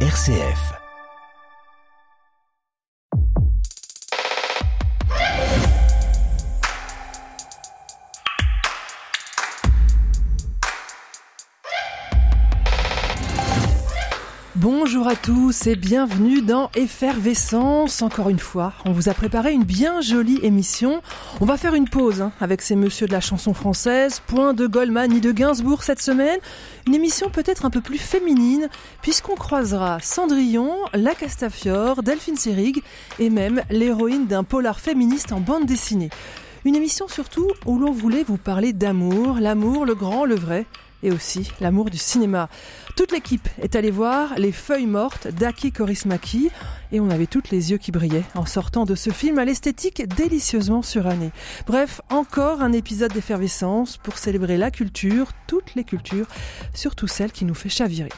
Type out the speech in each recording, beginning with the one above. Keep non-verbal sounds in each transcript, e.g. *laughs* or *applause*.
RCF. Bonjour à tous et bienvenue dans Effervescence. Encore une fois, on vous a préparé une bien jolie émission. On va faire une pause hein, avec ces messieurs de la chanson française. Point de Goldman ni de Gainsbourg cette semaine. Une émission peut-être un peu plus féminine puisqu'on croisera Cendrillon, La Castafiore, Delphine Seyrig et même l'héroïne d'un polar féministe en bande dessinée. Une émission surtout où l'on voulait vous parler d'amour, l'amour, le grand, le vrai et aussi l'amour du cinéma. Toute l'équipe est allée voir Les Feuilles Mortes d'Aki Korismaki et on avait toutes les yeux qui brillaient en sortant de ce film à l'esthétique délicieusement surannée. Bref, encore un épisode d'effervescence pour célébrer la culture, toutes les cultures, surtout celle qui nous fait chavirer.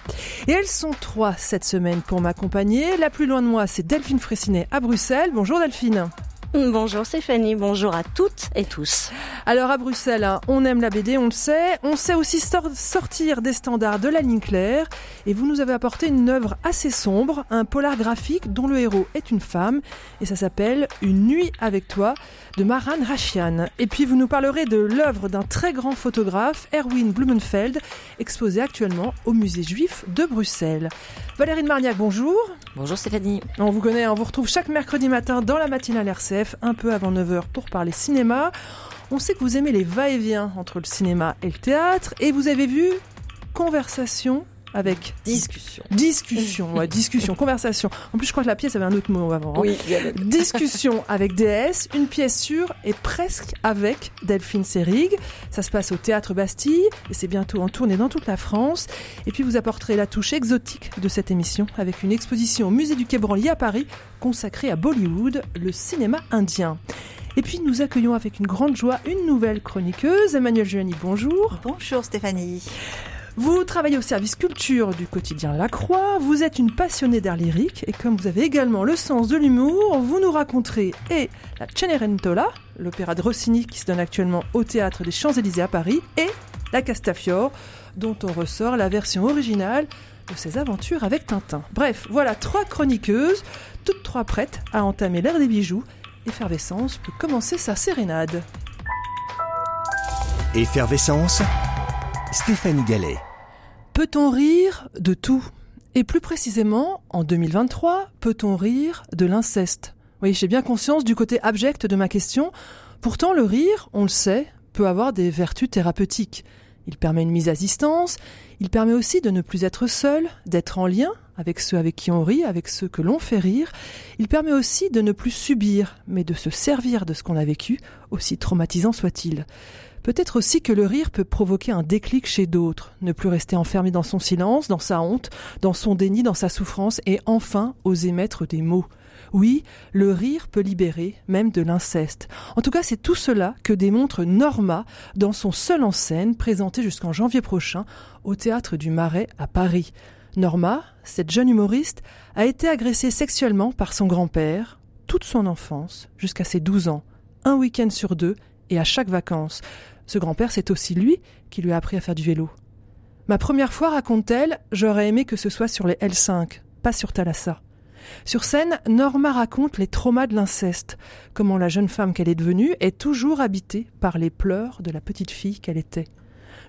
Et elles sont trois cette semaine pour m'accompagner. La plus loin de moi, c'est Delphine Fressinet à Bruxelles. Bonjour Delphine. Bonjour Stéphanie, bonjour à toutes et tous. Alors à Bruxelles, hein, on aime la BD, on le sait. On sait aussi sortir des standards de la ligne claire. Et vous nous avez apporté une œuvre assez sombre, un polar graphique dont le héros est une femme. Et ça s'appelle Une nuit avec toi de Maran Rachian. Et puis vous nous parlerez de l'œuvre d'un très grand photographe, Erwin Blumenfeld, exposé actuellement au musée juif de Bruxelles. Valérie de Marniac, bonjour. Bonjour Stéphanie. On vous connaît, on vous retrouve chaque mercredi matin dans la matinale RCF, un peu avant 9h pour parler cinéma. On sait que vous aimez les va-et-vient entre le cinéma et le théâtre, et vous avez vu Conversation avec discussion. Discussion, ouais, discussion, *laughs* conversation. En plus, je crois que la pièce avait un autre mot avant. Hein. Oui. discussion *laughs* avec DS, une pièce sûre et presque avec Delphine Seyrig. Ça se passe au Théâtre Bastille et c'est bientôt en tournée dans toute la France. Et puis vous apporterez la touche exotique de cette émission avec une exposition au musée du Quai Branly à Paris consacrée à Bollywood, le cinéma indien. Et puis nous accueillons avec une grande joie une nouvelle chroniqueuse, Emmanuel Gianni, bonjour. Bonjour Stéphanie. Vous travaillez au service culture du quotidien La Croix, vous êtes une passionnée d'art lyrique et comme vous avez également le sens de l'humour, vous nous raconterez et la Cenerentola, l'opéra de Rossini qui se donne actuellement au théâtre des Champs-Élysées à Paris, et la Castafiore, dont on ressort la version originale de ses aventures avec Tintin. Bref, voilà trois chroniqueuses, toutes trois prêtes à entamer l'ère des bijoux. Effervescence peut commencer sa sérénade. Effervescence, Stéphanie Gallet. Peut-on rire de tout? Et plus précisément, en 2023, peut-on rire de l'inceste? Oui, j'ai bien conscience du côté abject de ma question. Pourtant, le rire, on le sait, peut avoir des vertus thérapeutiques. Il permet une mise à distance, il permet aussi de ne plus être seul, d'être en lien avec ceux avec qui on rit, avec ceux que l'on fait rire. Il permet aussi de ne plus subir, mais de se servir de ce qu'on a vécu, aussi traumatisant soit-il. Peut-être aussi que le rire peut provoquer un déclic chez d'autres, ne plus rester enfermé dans son silence, dans sa honte, dans son déni, dans sa souffrance, et enfin oser mettre des mots. Oui, le rire peut libérer, même de l'inceste. En tout cas, c'est tout cela que démontre Norma dans son seul en scène, présenté jusqu'en janvier prochain au théâtre du Marais à Paris. Norma, cette jeune humoriste, a été agressée sexuellement par son grand-père toute son enfance, jusqu'à ses 12 ans, un week-end sur deux et à chaque vacances. Ce grand-père, c'est aussi lui qui lui a appris à faire du vélo. Ma première fois, raconte-t-elle, j'aurais aimé que ce soit sur les L5, pas sur Thalassa. Sur scène, Norma raconte les traumas de l'inceste, comment la jeune femme qu'elle est devenue est toujours habitée par les pleurs de la petite fille qu'elle était.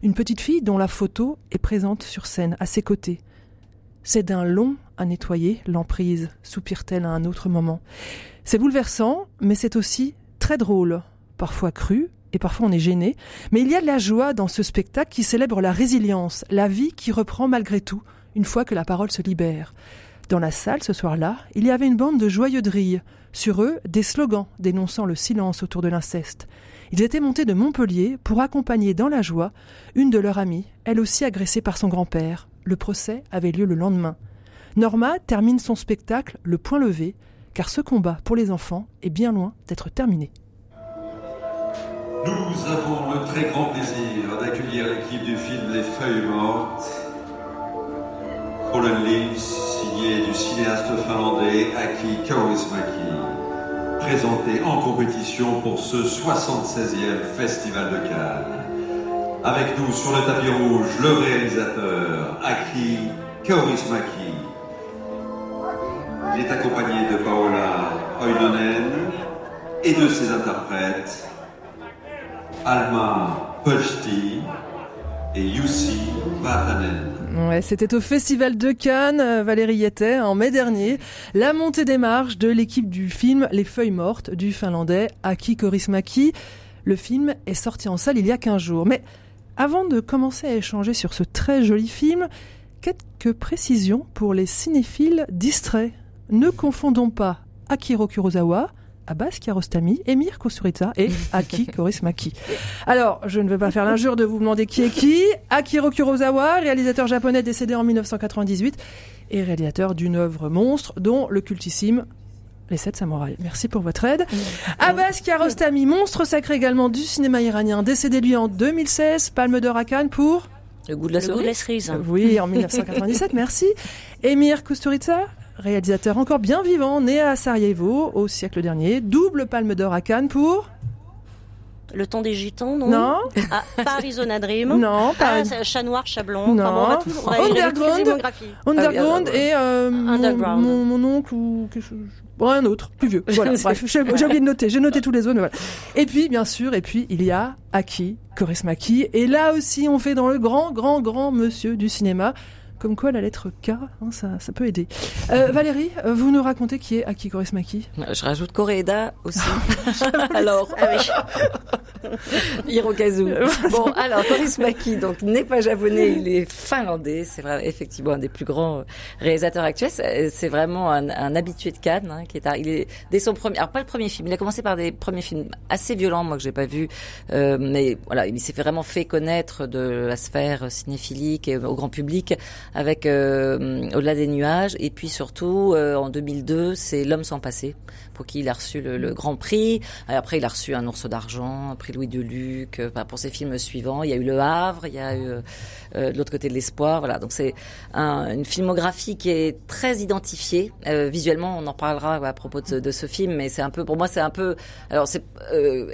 Une petite fille dont la photo est présente sur scène, à ses côtés. C'est d'un long à nettoyer l'emprise, soupire-t-elle à un autre moment. C'est bouleversant, mais c'est aussi très drôle, parfois cru, et parfois on est gêné, mais il y a de la joie dans ce spectacle qui célèbre la résilience, la vie qui reprend malgré tout, une fois que la parole se libère. Dans la salle, ce soir-là, il y avait une bande de joyeux drilles. Sur eux, des slogans dénonçant le silence autour de l'inceste. Ils étaient montés de Montpellier pour accompagner dans la joie une de leurs amies, elle aussi agressée par son grand-père. Le procès avait lieu le lendemain. Norma termine son spectacle le point levé, car ce combat pour les enfants est bien loin d'être terminé. Nous avons le très grand plaisir d'accueillir l'équipe du film Les Feuilles Mortes. Fallen Leaves, signé du cinéaste finlandais Aki Kaurismäki, présenté en compétition pour ce 76e Festival de Cannes. Avec nous sur le tapis rouge, le réalisateur Aki Kaurismäki Il est accompagné de Paola Oinonen et de ses interprètes Alma Pölsti et Jussi Vatanen. Ouais, c'était au Festival de Cannes, euh, Valérie y était, en mai dernier, la montée des marches de l'équipe du film Les Feuilles Mortes du Finlandais Aki Korismaki. Le film est sorti en salle il y a 15 jours. Mais avant de commencer à échanger sur ce très joli film, quelques précisions pour les cinéphiles distraits. Ne confondons pas Akiro Kurosawa, Abbas Kiarostami, Emir Kusturica et *laughs* Aki Korismaki. Alors, je ne vais pas faire l'injure de vous demander qui est qui. Akiro Kurosawa, réalisateur japonais décédé en 1998 et réalisateur d'une œuvre monstre dont le cultissime les sept samouraïs. Merci pour votre aide. Abbas Kiarostami, monstre sacré également du cinéma iranien, décédé lui en 2016, Palme d'Or à Cannes pour le goût de la, cerise. cerise. Oui, en 1997, merci. Emir Kusturica, réalisateur encore bien vivant, né à Sarajevo au siècle dernier, double palme d'or à Cannes pour le temps des gitans, non Non. Ah, pas Arizona Dream. *laughs* Non, pas. Ah, chat noir, chat blanc. Non. Enfin, bon, on va tout, on va Underground. Underground Ah, et euh, Underground. Mon, mon, mon oncle ou quelque chose. Bon, un autre, plus vieux. *laughs* Voilà, bref, j'ai j'ai oublié de noter. J'ai noté tous les autres. mais Voilà. Et puis, bien sûr, et puis il y a Aki Korismaki. Et là aussi, on fait dans le grand, grand, grand monsieur du cinéma. Comme quoi, la lettre K, hein, ça, ça peut aider. Euh, Valérie, euh, vous nous racontez qui est Aki Korismaki Je rajoute Koreeda aussi. *laughs* alors, *laughs* Hirokazu. Bon, alors, Korismaki, donc, n'est pas japonais, il est finlandais. C'est effectivement, un des plus grands réalisateurs actuels. C'est vraiment un, un habitué de Cannes, hein, qui est, il est, dès son premier, alors pas le premier film, il a commencé par des premiers films assez violents, moi, que j'ai pas vu, euh, mais voilà, il s'est vraiment fait connaître de la sphère cinéphilique et au grand public avec euh, Au-delà des nuages, et puis surtout, euh, en 2002, c'est L'homme sans passé, pour qui il a reçu le, le grand prix. Et après, il a reçu un ours d'argent, un prix Louis de Luc, euh, pour ses films suivants. Il y a eu Le Havre, il y a eu euh, euh, De l'autre côté de l'espoir. Voilà, donc c'est un- une filmographie qui est très identifiée. Euh, visuellement, on en parlera à propos de, de ce film, mais c'est un peu, pour moi, c'est un peu. Alors, c'est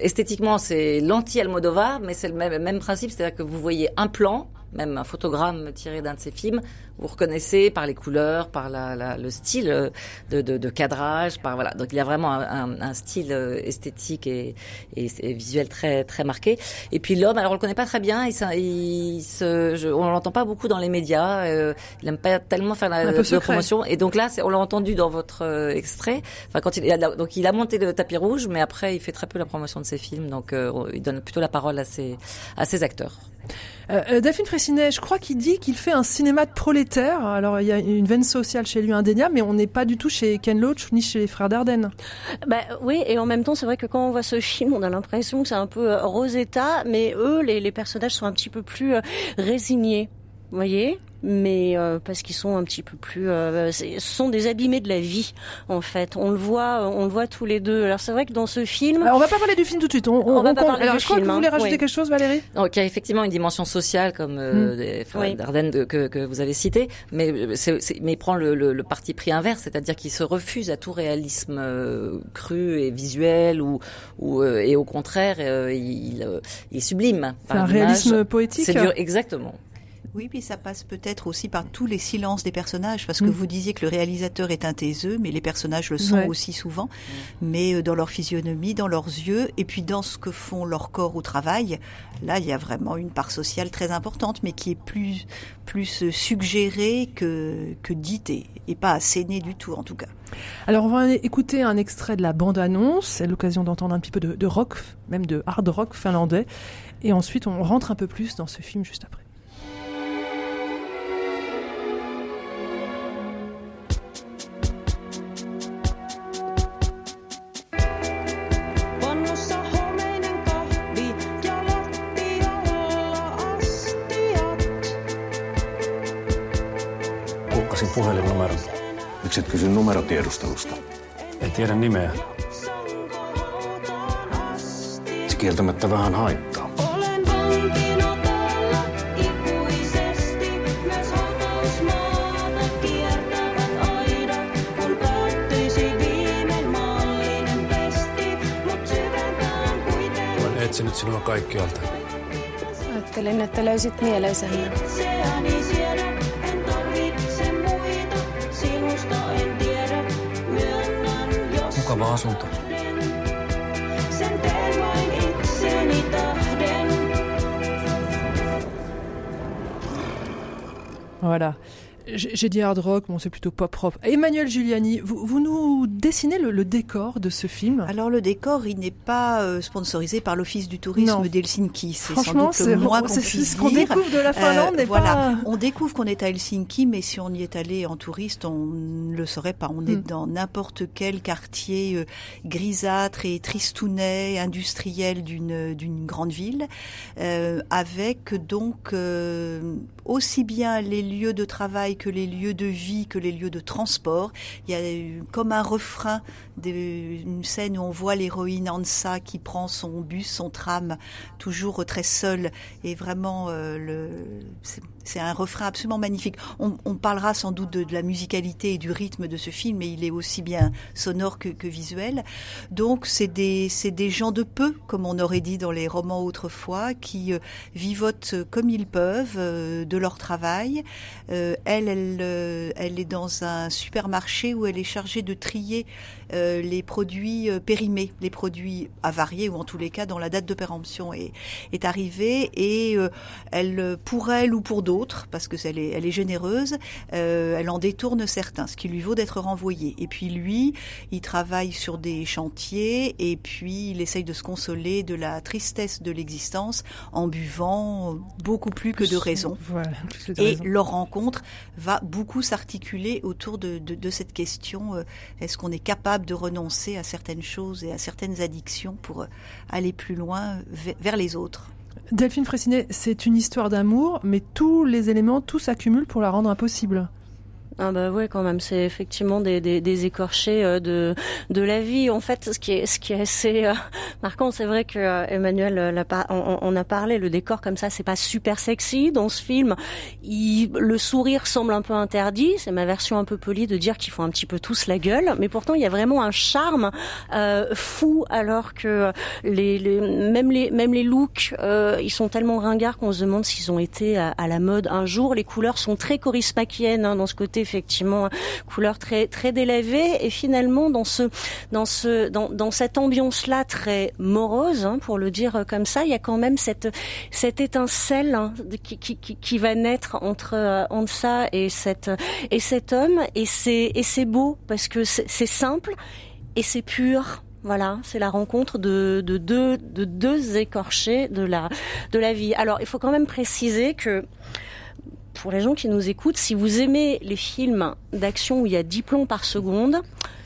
esthétiquement, c'est l'anti-Almodovar, mais c'est le même, même principe, c'est-à-dire que vous voyez un plan même un photogramme tiré d'un de ses films, vous reconnaissez par les couleurs, par la, la- le style de, de, de cadrage, par voilà. Donc il y a vraiment un, un- un style euh, esthétique et, et, et visuel très très marqué. Et puis l'homme, alors on le connaît pas très bien, il, il se, je- on l'entend pas beaucoup dans les médias. euh, il aime pas tellement faire la, la promotion. Et donc là, on l'a entendu dans votre euh, extrait. Enfin quand il, donc il a monté le tapis rouge, mais après il fait très peu la promotion de ses films. Donc euh, il donne plutôt la parole à ses à ses acteurs. Euh, euh, Daphne Fressinet, je crois qu'il dit qu'il fait un cinéma de prolétaires. Alors, il y a une veine sociale chez lui indéniable, mais on n'est pas du tout chez Ken Loach ni chez les frères Dardenne. Bah, oui, et en même temps, c'est vrai que quand on voit ce film, on a l'impression que c'est un peu euh, Rosetta, mais eux, les, les personnages sont un petit peu plus euh, résignés. Vous voyez? Mais euh, parce qu'ils sont un petit peu plus, euh, ce sont des abîmés de la vie en fait. On le voit, euh, on le voit tous les deux. Alors c'est vrai que dans ce film, Alors, on va pas parler du film tout de suite. On, On va pas compte- parler Alors, du je crois film, que vous voulez hein. rajouter Oui. quelque chose, Valérie? Donc il y a effectivement une dimension sociale comme euh, des frères Oui. Dardenne de- que, que vous avez cité, mais euh, c'est, c'est- mais il prend le, le, le parti pris inverse, c'est-à-dire qu'il se refuse à tout réalisme euh, cru et visuel ou, ou euh, et au contraire euh, il, euh, il sublime. C'est un réalisme poétique. C'est dur, exactement. Oui, puis ça passe peut-être aussi par tous les silences des personnages, parce que Mm. vous disiez que le réalisateur est un taiseux, mais les personnages le sont Ouais. aussi souvent, mais euh, dans leur physionomie, dans leurs yeux, et puis dans ce que font leur corps au travail, là, il y a vraiment une part sociale très importante, mais qui est plus, plus euh, suggérée que, que dite, et, et pas assénée du tout, en tout cas. Alors, on va écouter un extrait de la bande-annonce. C'est l'occasion d'entendre un petit peu de, de rock, même de hard rock finlandais. Et ensuite, on rentre un peu plus dans ce film juste après. Mekset kysy numerotiedustelusta? En tiedä nimeä. Se kieltämättä vähän haittaa. Olen etsinyt sinua kaikkialta. Ajattelin, että löysit mieleisemmän. Voilà. J'ai dit hard rock, bon c'est plutôt pop rock. Emmanuel Giuliani, vous, vous nous dessinez le, le décor de ce film? Alors le décor, il n'est pas euh, sponsorisé par l'Office du tourisme d'Helsinki. C'est sans Franchement, doute c'est le moins qu'on puisse ce qu'on découvre de la Finlande Euh, voilà. pas- On découvre qu'on est à Helsinki, mais si on y est allé en touriste, on ne le saurait pas. On est Mm. dans n'importe quel quartier euh, grisâtre et tristounet, industriel d'une d'une grande ville, euh, avec donc euh, aussi bien les lieux de travail que les lieux de vie, que les lieux de transport. Il y a comme un refrain d'une scène où on voit l'héroïne Ansa qui prend son bus, son tram, toujours très seule et vraiment euh, le c'est- un refrain absolument magnifique. On, parlera sans doute de, la musicalité et du rythme de ce film, mais il est aussi bien sonore que, que visuel. Donc c'est des des gens de peu, comme on aurait dit dans les romans autrefois, qui euh, vivotent comme ils peuvent euh, de leur travail. Euh, elle, elle, elle est dans un supermarché où elle est chargée de trier euh, les produits euh, périmés, les produits avariés ou en tous les cas dont la date de péremption est, est arrivée et euh, elle, pour elle ou pour d'autres, parce que elle est, elle est généreuse, euh, elle en détourne certains, ce qui lui vaut d'être renvoyée. Et puis lui, il travaille sur des chantiers et puis il essaye de se consoler de la tristesse de l'existence en buvant beaucoup plus que de raison. Voilà, plus que de Et raison. leur rencontre va beaucoup s'articuler autour de, de, de cette question est-ce qu'on est capable de renoncer à certaines choses et à certaines addictions pour euh, aller plus loin vers, les autres Delphine Fressinet, c'est une histoire d'amour, mais tous les éléments, tout s'accumule pour la rendre impossible. Ah bah ouais quand même c'est effectivement des, des, des écorchés euh, de de la vie. En fait ce qui est ce qui est assez euh, *laughs* marquant c'est vrai que euh, Emmanuel on, a parlé le décor comme ça c'est pas super sexy dans ce film. Il, le sourire semble un peu interdit. C'est ma version un peu polie de dire qu'ils font un petit peu tous la gueule. Mais pourtant il y a vraiment un charme euh, fou alors que les, les même les même les looks euh, ils sont tellement ringards qu'on se demande s'ils ont été à, à la mode un jour. Les couleurs sont très chorismachiennes hein, dans ce côté effectivement couleur très très délavée. Et finalement dans ce dans ce dans, dans cette ambiance là très morose hein, pour le dire comme ça il y a quand même cette cette étincelle hein, qui, qui, qui, va naître entre euh, Ansa et cette et cet homme. Et c'est et c'est beau parce que c'est simple et c'est pur. Voilà, c'est la rencontre de, de deux de deux écorchés de la de la vie. Alors, il faut quand même préciser que pour les gens qui nous écoutent, si vous aimez les films d'action où il y a 10 plombs par seconde,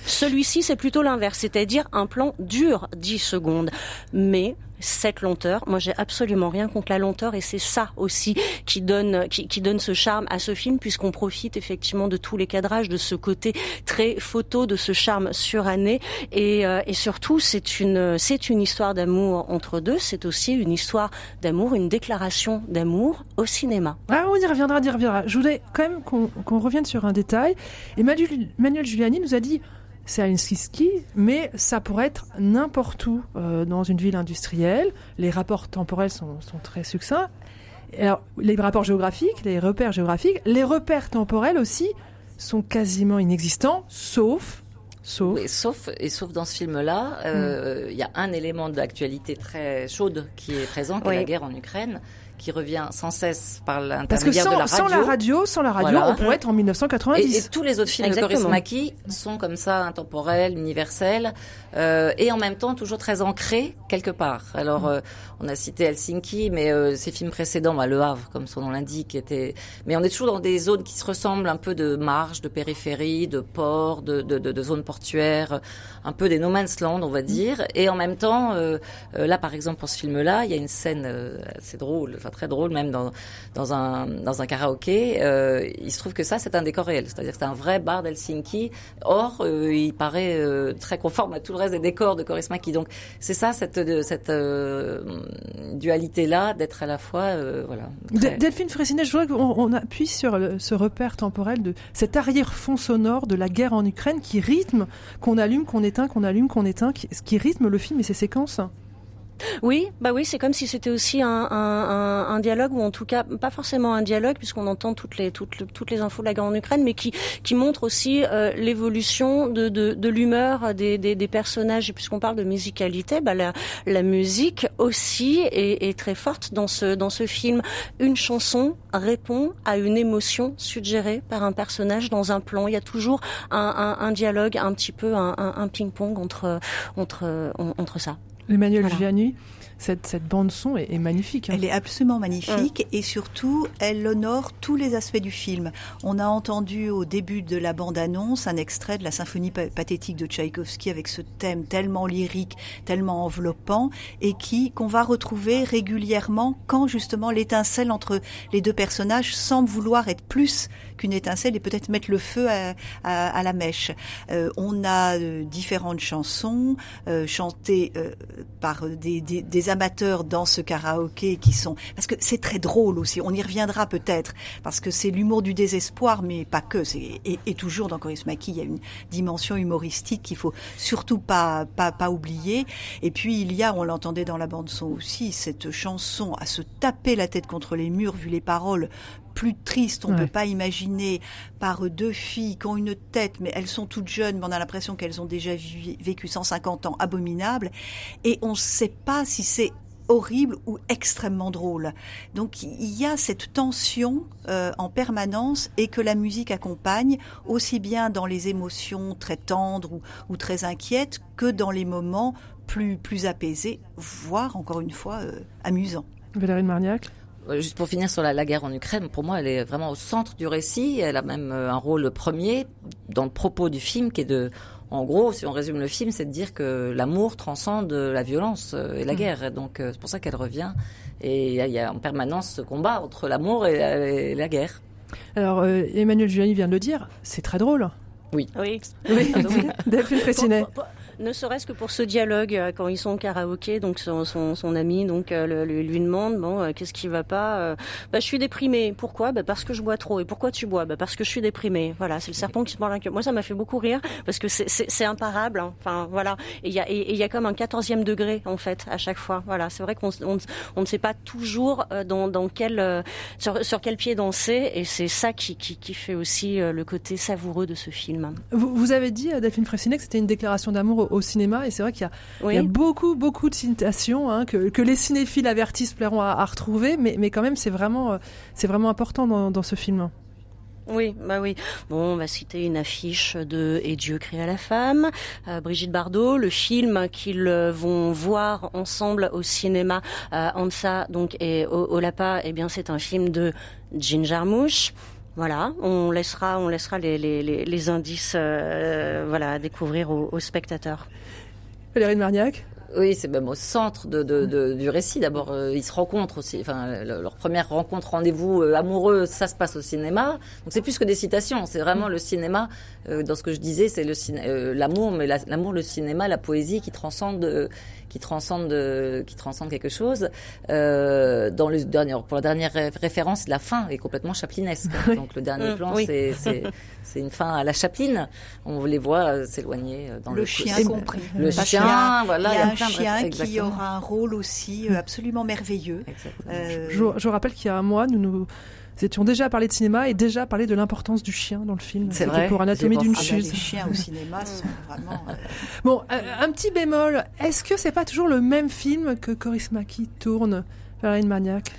celui-ci c'est plutôt l'inverse, c'est-à-dire un plan dure 10 secondes. Mais cette lenteur, moi j'ai absolument rien contre la lenteur et c'est ça aussi qui donne qui, qui donne ce charme à ce film puisqu'on profite effectivement de tous les cadrages, de ce côté très photo, de ce charme suranné et, euh, et surtout c'est une c'est une histoire d'amour entre deux, c'est aussi une histoire d'amour, une déclaration d'amour au cinéma. Ah, on y reviendra, on y reviendra. Je voudrais quand même qu'on qu'on revienne sur un détail. Emmanuel, Emmanuel Giuliani nous a dit c'est à Helsinki, mais ça pourrait être n'importe où euh, dans une ville industrielle. Les rapports temporels sont, sont très succincts. Alors, les rapports géographiques, les repères géographiques, les repères temporels aussi sont quasiment inexistants, sauf, sauf. Oui, sauf et sauf dans ce film-là, euh, il y a un élément d'actualité très chaude qui est présent, qui est la guerre en Ukraine, qui revient sans cesse par Parce que l'intermédiaire sans, de la sans radio. la radio, sans la radio, Voilà. on pourrait être en Et, 1990. et tous les autres films de Exactement. Coris Maki sont comme ça, intemporels, universels, euh, et en même temps toujours très ancrés quelque part. Alors, euh, on a cité Helsinki, mais euh, ces films précédents, bah, Le Havre, comme son nom l'indique, était. Mais on est toujours dans des zones qui se ressemblent, un peu de marge, de périphérie, de port, de, de, de, de zones portuaires, un peu des no man's land, on va dire. Et en même temps, euh, euh, là, par exemple, pour ce film-là, il y a une scène euh, assez drôle, enfin très drôle même dans dans un dans un karaoké. Euh, il se trouve que ça, c'est un décor réel, c'est-à-dire que c'est un vrai bar d'Helsinki. Or, euh, il paraît euh, très conforme à tout le reste des décors de Korismaki. Donc, c'est ça cette cette dualité-là d'être à la fois, voilà. Très- Delphine Fressinet, je voudrais qu'on on appuie sur le- ce repère temporel de cet arrière-fond sonore de la guerre en Ukraine qui rythme, qu'on allume, qu'on éteint, qu'on allume, qu'on éteint, qui, ce qui rythme le film et ses séquences. Oui, bah oui, c'est comme si c'était aussi un, un, un, dialogue ou en tout cas pas forcément un dialogue puisqu'on entend toutes les toutes, toutes les infos de la guerre en Ukraine, mais qui qui montre aussi euh, l'évolution de, de, de l'humeur des, des, des personnages. Et puisqu'on parle de musicalité, bah la, la musique aussi est, est très forte dans ce dans ce film. Une chanson répond à une émotion suggérée par un personnage dans un plan. Il y a toujours un, un, dialogue, un petit peu un ping-pong entre entre entre ça. Emmanuel Voilà. Gianni, cette, cette bande son est, est magnifique. hein. Elle est absolument magnifique et surtout, elle honore tous les aspects du film. On a entendu au début de la bande-annonce un extrait de la symphonie pa- pathétique de Tchaïkovski avec ce thème tellement lyrique, tellement enveloppant et qui qu'on va retrouver régulièrement quand justement l'étincelle entre les deux personnages semble vouloir être plus qu'une étincelle et peut-être mettre le feu à, à- à la mèche. Euh, on a euh, différentes chansons euh, chantées euh, par des, des, des amateurs dans ce karaoké qui sont parce que c'est très drôle aussi. On y reviendra peut-être parce que c'est l'humour du désespoir, mais pas que. C'est et, et toujours dans Coris Maki, il y a une dimension humoristique qu'il faut surtout pas pas pas oublier. Et puis il y a, on l'entendait dans la bande son aussi, cette chanson à se taper la tête contre les murs vu les paroles plus tristes, on ne Ouais. peut pas imaginer par deux filles qui ont une tête, mais elles sont toutes jeunes, mais on a l'impression qu'elles ont déjà vécu 150 ans abominables, et on ne sait pas si c'est horrible ou extrêmement drôle. Donc il y a cette tension euh, en permanence et que la musique accompagne aussi bien dans les émotions très tendres ou, ou très inquiètes que dans les moments plus plus apaisés, voire encore une fois euh, amusants. Valérie de Marniac? Juste pour finir sur la, la guerre en Ukraine, pour moi, elle est vraiment au centre du récit. Elle a même euh, un rôle premier dans le propos du film, qui est de, en gros, si on résume le film, c'est de dire que l'amour transcende la violence euh, et la Mm. guerre. Et donc, euh, c'est pour ça qu'elle revient. Et il y, a- il y a en permanence ce combat entre l'amour et, la- et la guerre. Alors, euh, Emmanuel Gianni vient de le dire, c'est très drôle. Oui. Oui. Oui, oui. Delphine Fressinet. Pour- pour- Ne serait-ce que pour ce dialogue euh, quand ils sont au karaoké, donc son, son, son ami donc euh, le- lui, demande bon euh, qu'est-ce qui va pas Bah je suis déprimé. Pourquoi? Bah parce que je bois trop. Et pourquoi tu bois? Bah parce que je suis déprimé. Voilà, c'est le serpent qui se mord la queue. Moi ça m'a fait beaucoup rire parce que c'est- imparable. hein. Enfin voilà. Et il y a et et il y a comme un quatorzième degré en fait à chaque fois. Voilà, c'est vrai qu'on s- on, on ne sait pas toujours dans dans quel sur sur quel pied danser et c'est ça qui, qui qui fait aussi le côté savoureux de ce film. Vous, vous avez dit, Delphine Fressinet, que c'était une déclaration d'amour au, au cinéma, et c'est vrai qu'il y a, Oui. il y a beaucoup, beaucoup de citations hein, que, que les cinéphiles avertissent plairont à, à retrouver, mais, mais quand même, c'est vraiment, euh, c'est vraiment important dans, dans ce film. Oui, bah oui. Bon, on va citer une affiche de Et Dieu créa la femme, euh, Brigitte Bardot, le film qu'ils euh, vont voir ensemble au cinéma, euh, Ansa donc et O- Olapa, eh bien c'est un film de Jean Jarmusch. Voilà, on laissera, on laissera les, les, les, les indices, euh, voilà, à découvrir aux, aux spectateurs. Valérie de Marniac Oui, c'est même au centre de, de, de- du récit. D'abord, euh, ils se rencontrent aussi. Enfin, le- leur première rencontre, rendez-vous euh, amoureux, ça se passe au cinéma. Donc c'est plus que des citations. C'est vraiment le cinéma. euh, dans ce que je disais, c'est le euh, l'amour, mais la- l'amour, le cinéma, la poésie qui transcende, euh, qui transcende, euh, qui transcende quelque chose. Euh, dans le dernier, pour la dernière ré- référence, la fin est complètement chaplinesque. *laughs* Donc le dernier Mm, plan, oui. c'est c'est *laughs* c'est une fin à la Chapeline. On les voit euh, s'éloigner euh, dans le, le chien compris. Le chien, qu'il y a- voilà. Il y a un plein de chien qui aura un rôle aussi euh, absolument merveilleux. Exactement. Euh, je, je rappelle qu'il y a un mois, nous nous étions déjà parlé de cinéma et déjà parlé de l'importance du chien dans le film. C'est vrai, pour Anatomie d'une ah bah, chuse. les chiens au cinéma sont *laughs* vraiment. euh, Bon, euh, un petit bémol. Est-ce que c'est pas toujours le même film que Coris Maki tourne Valérie de Marniac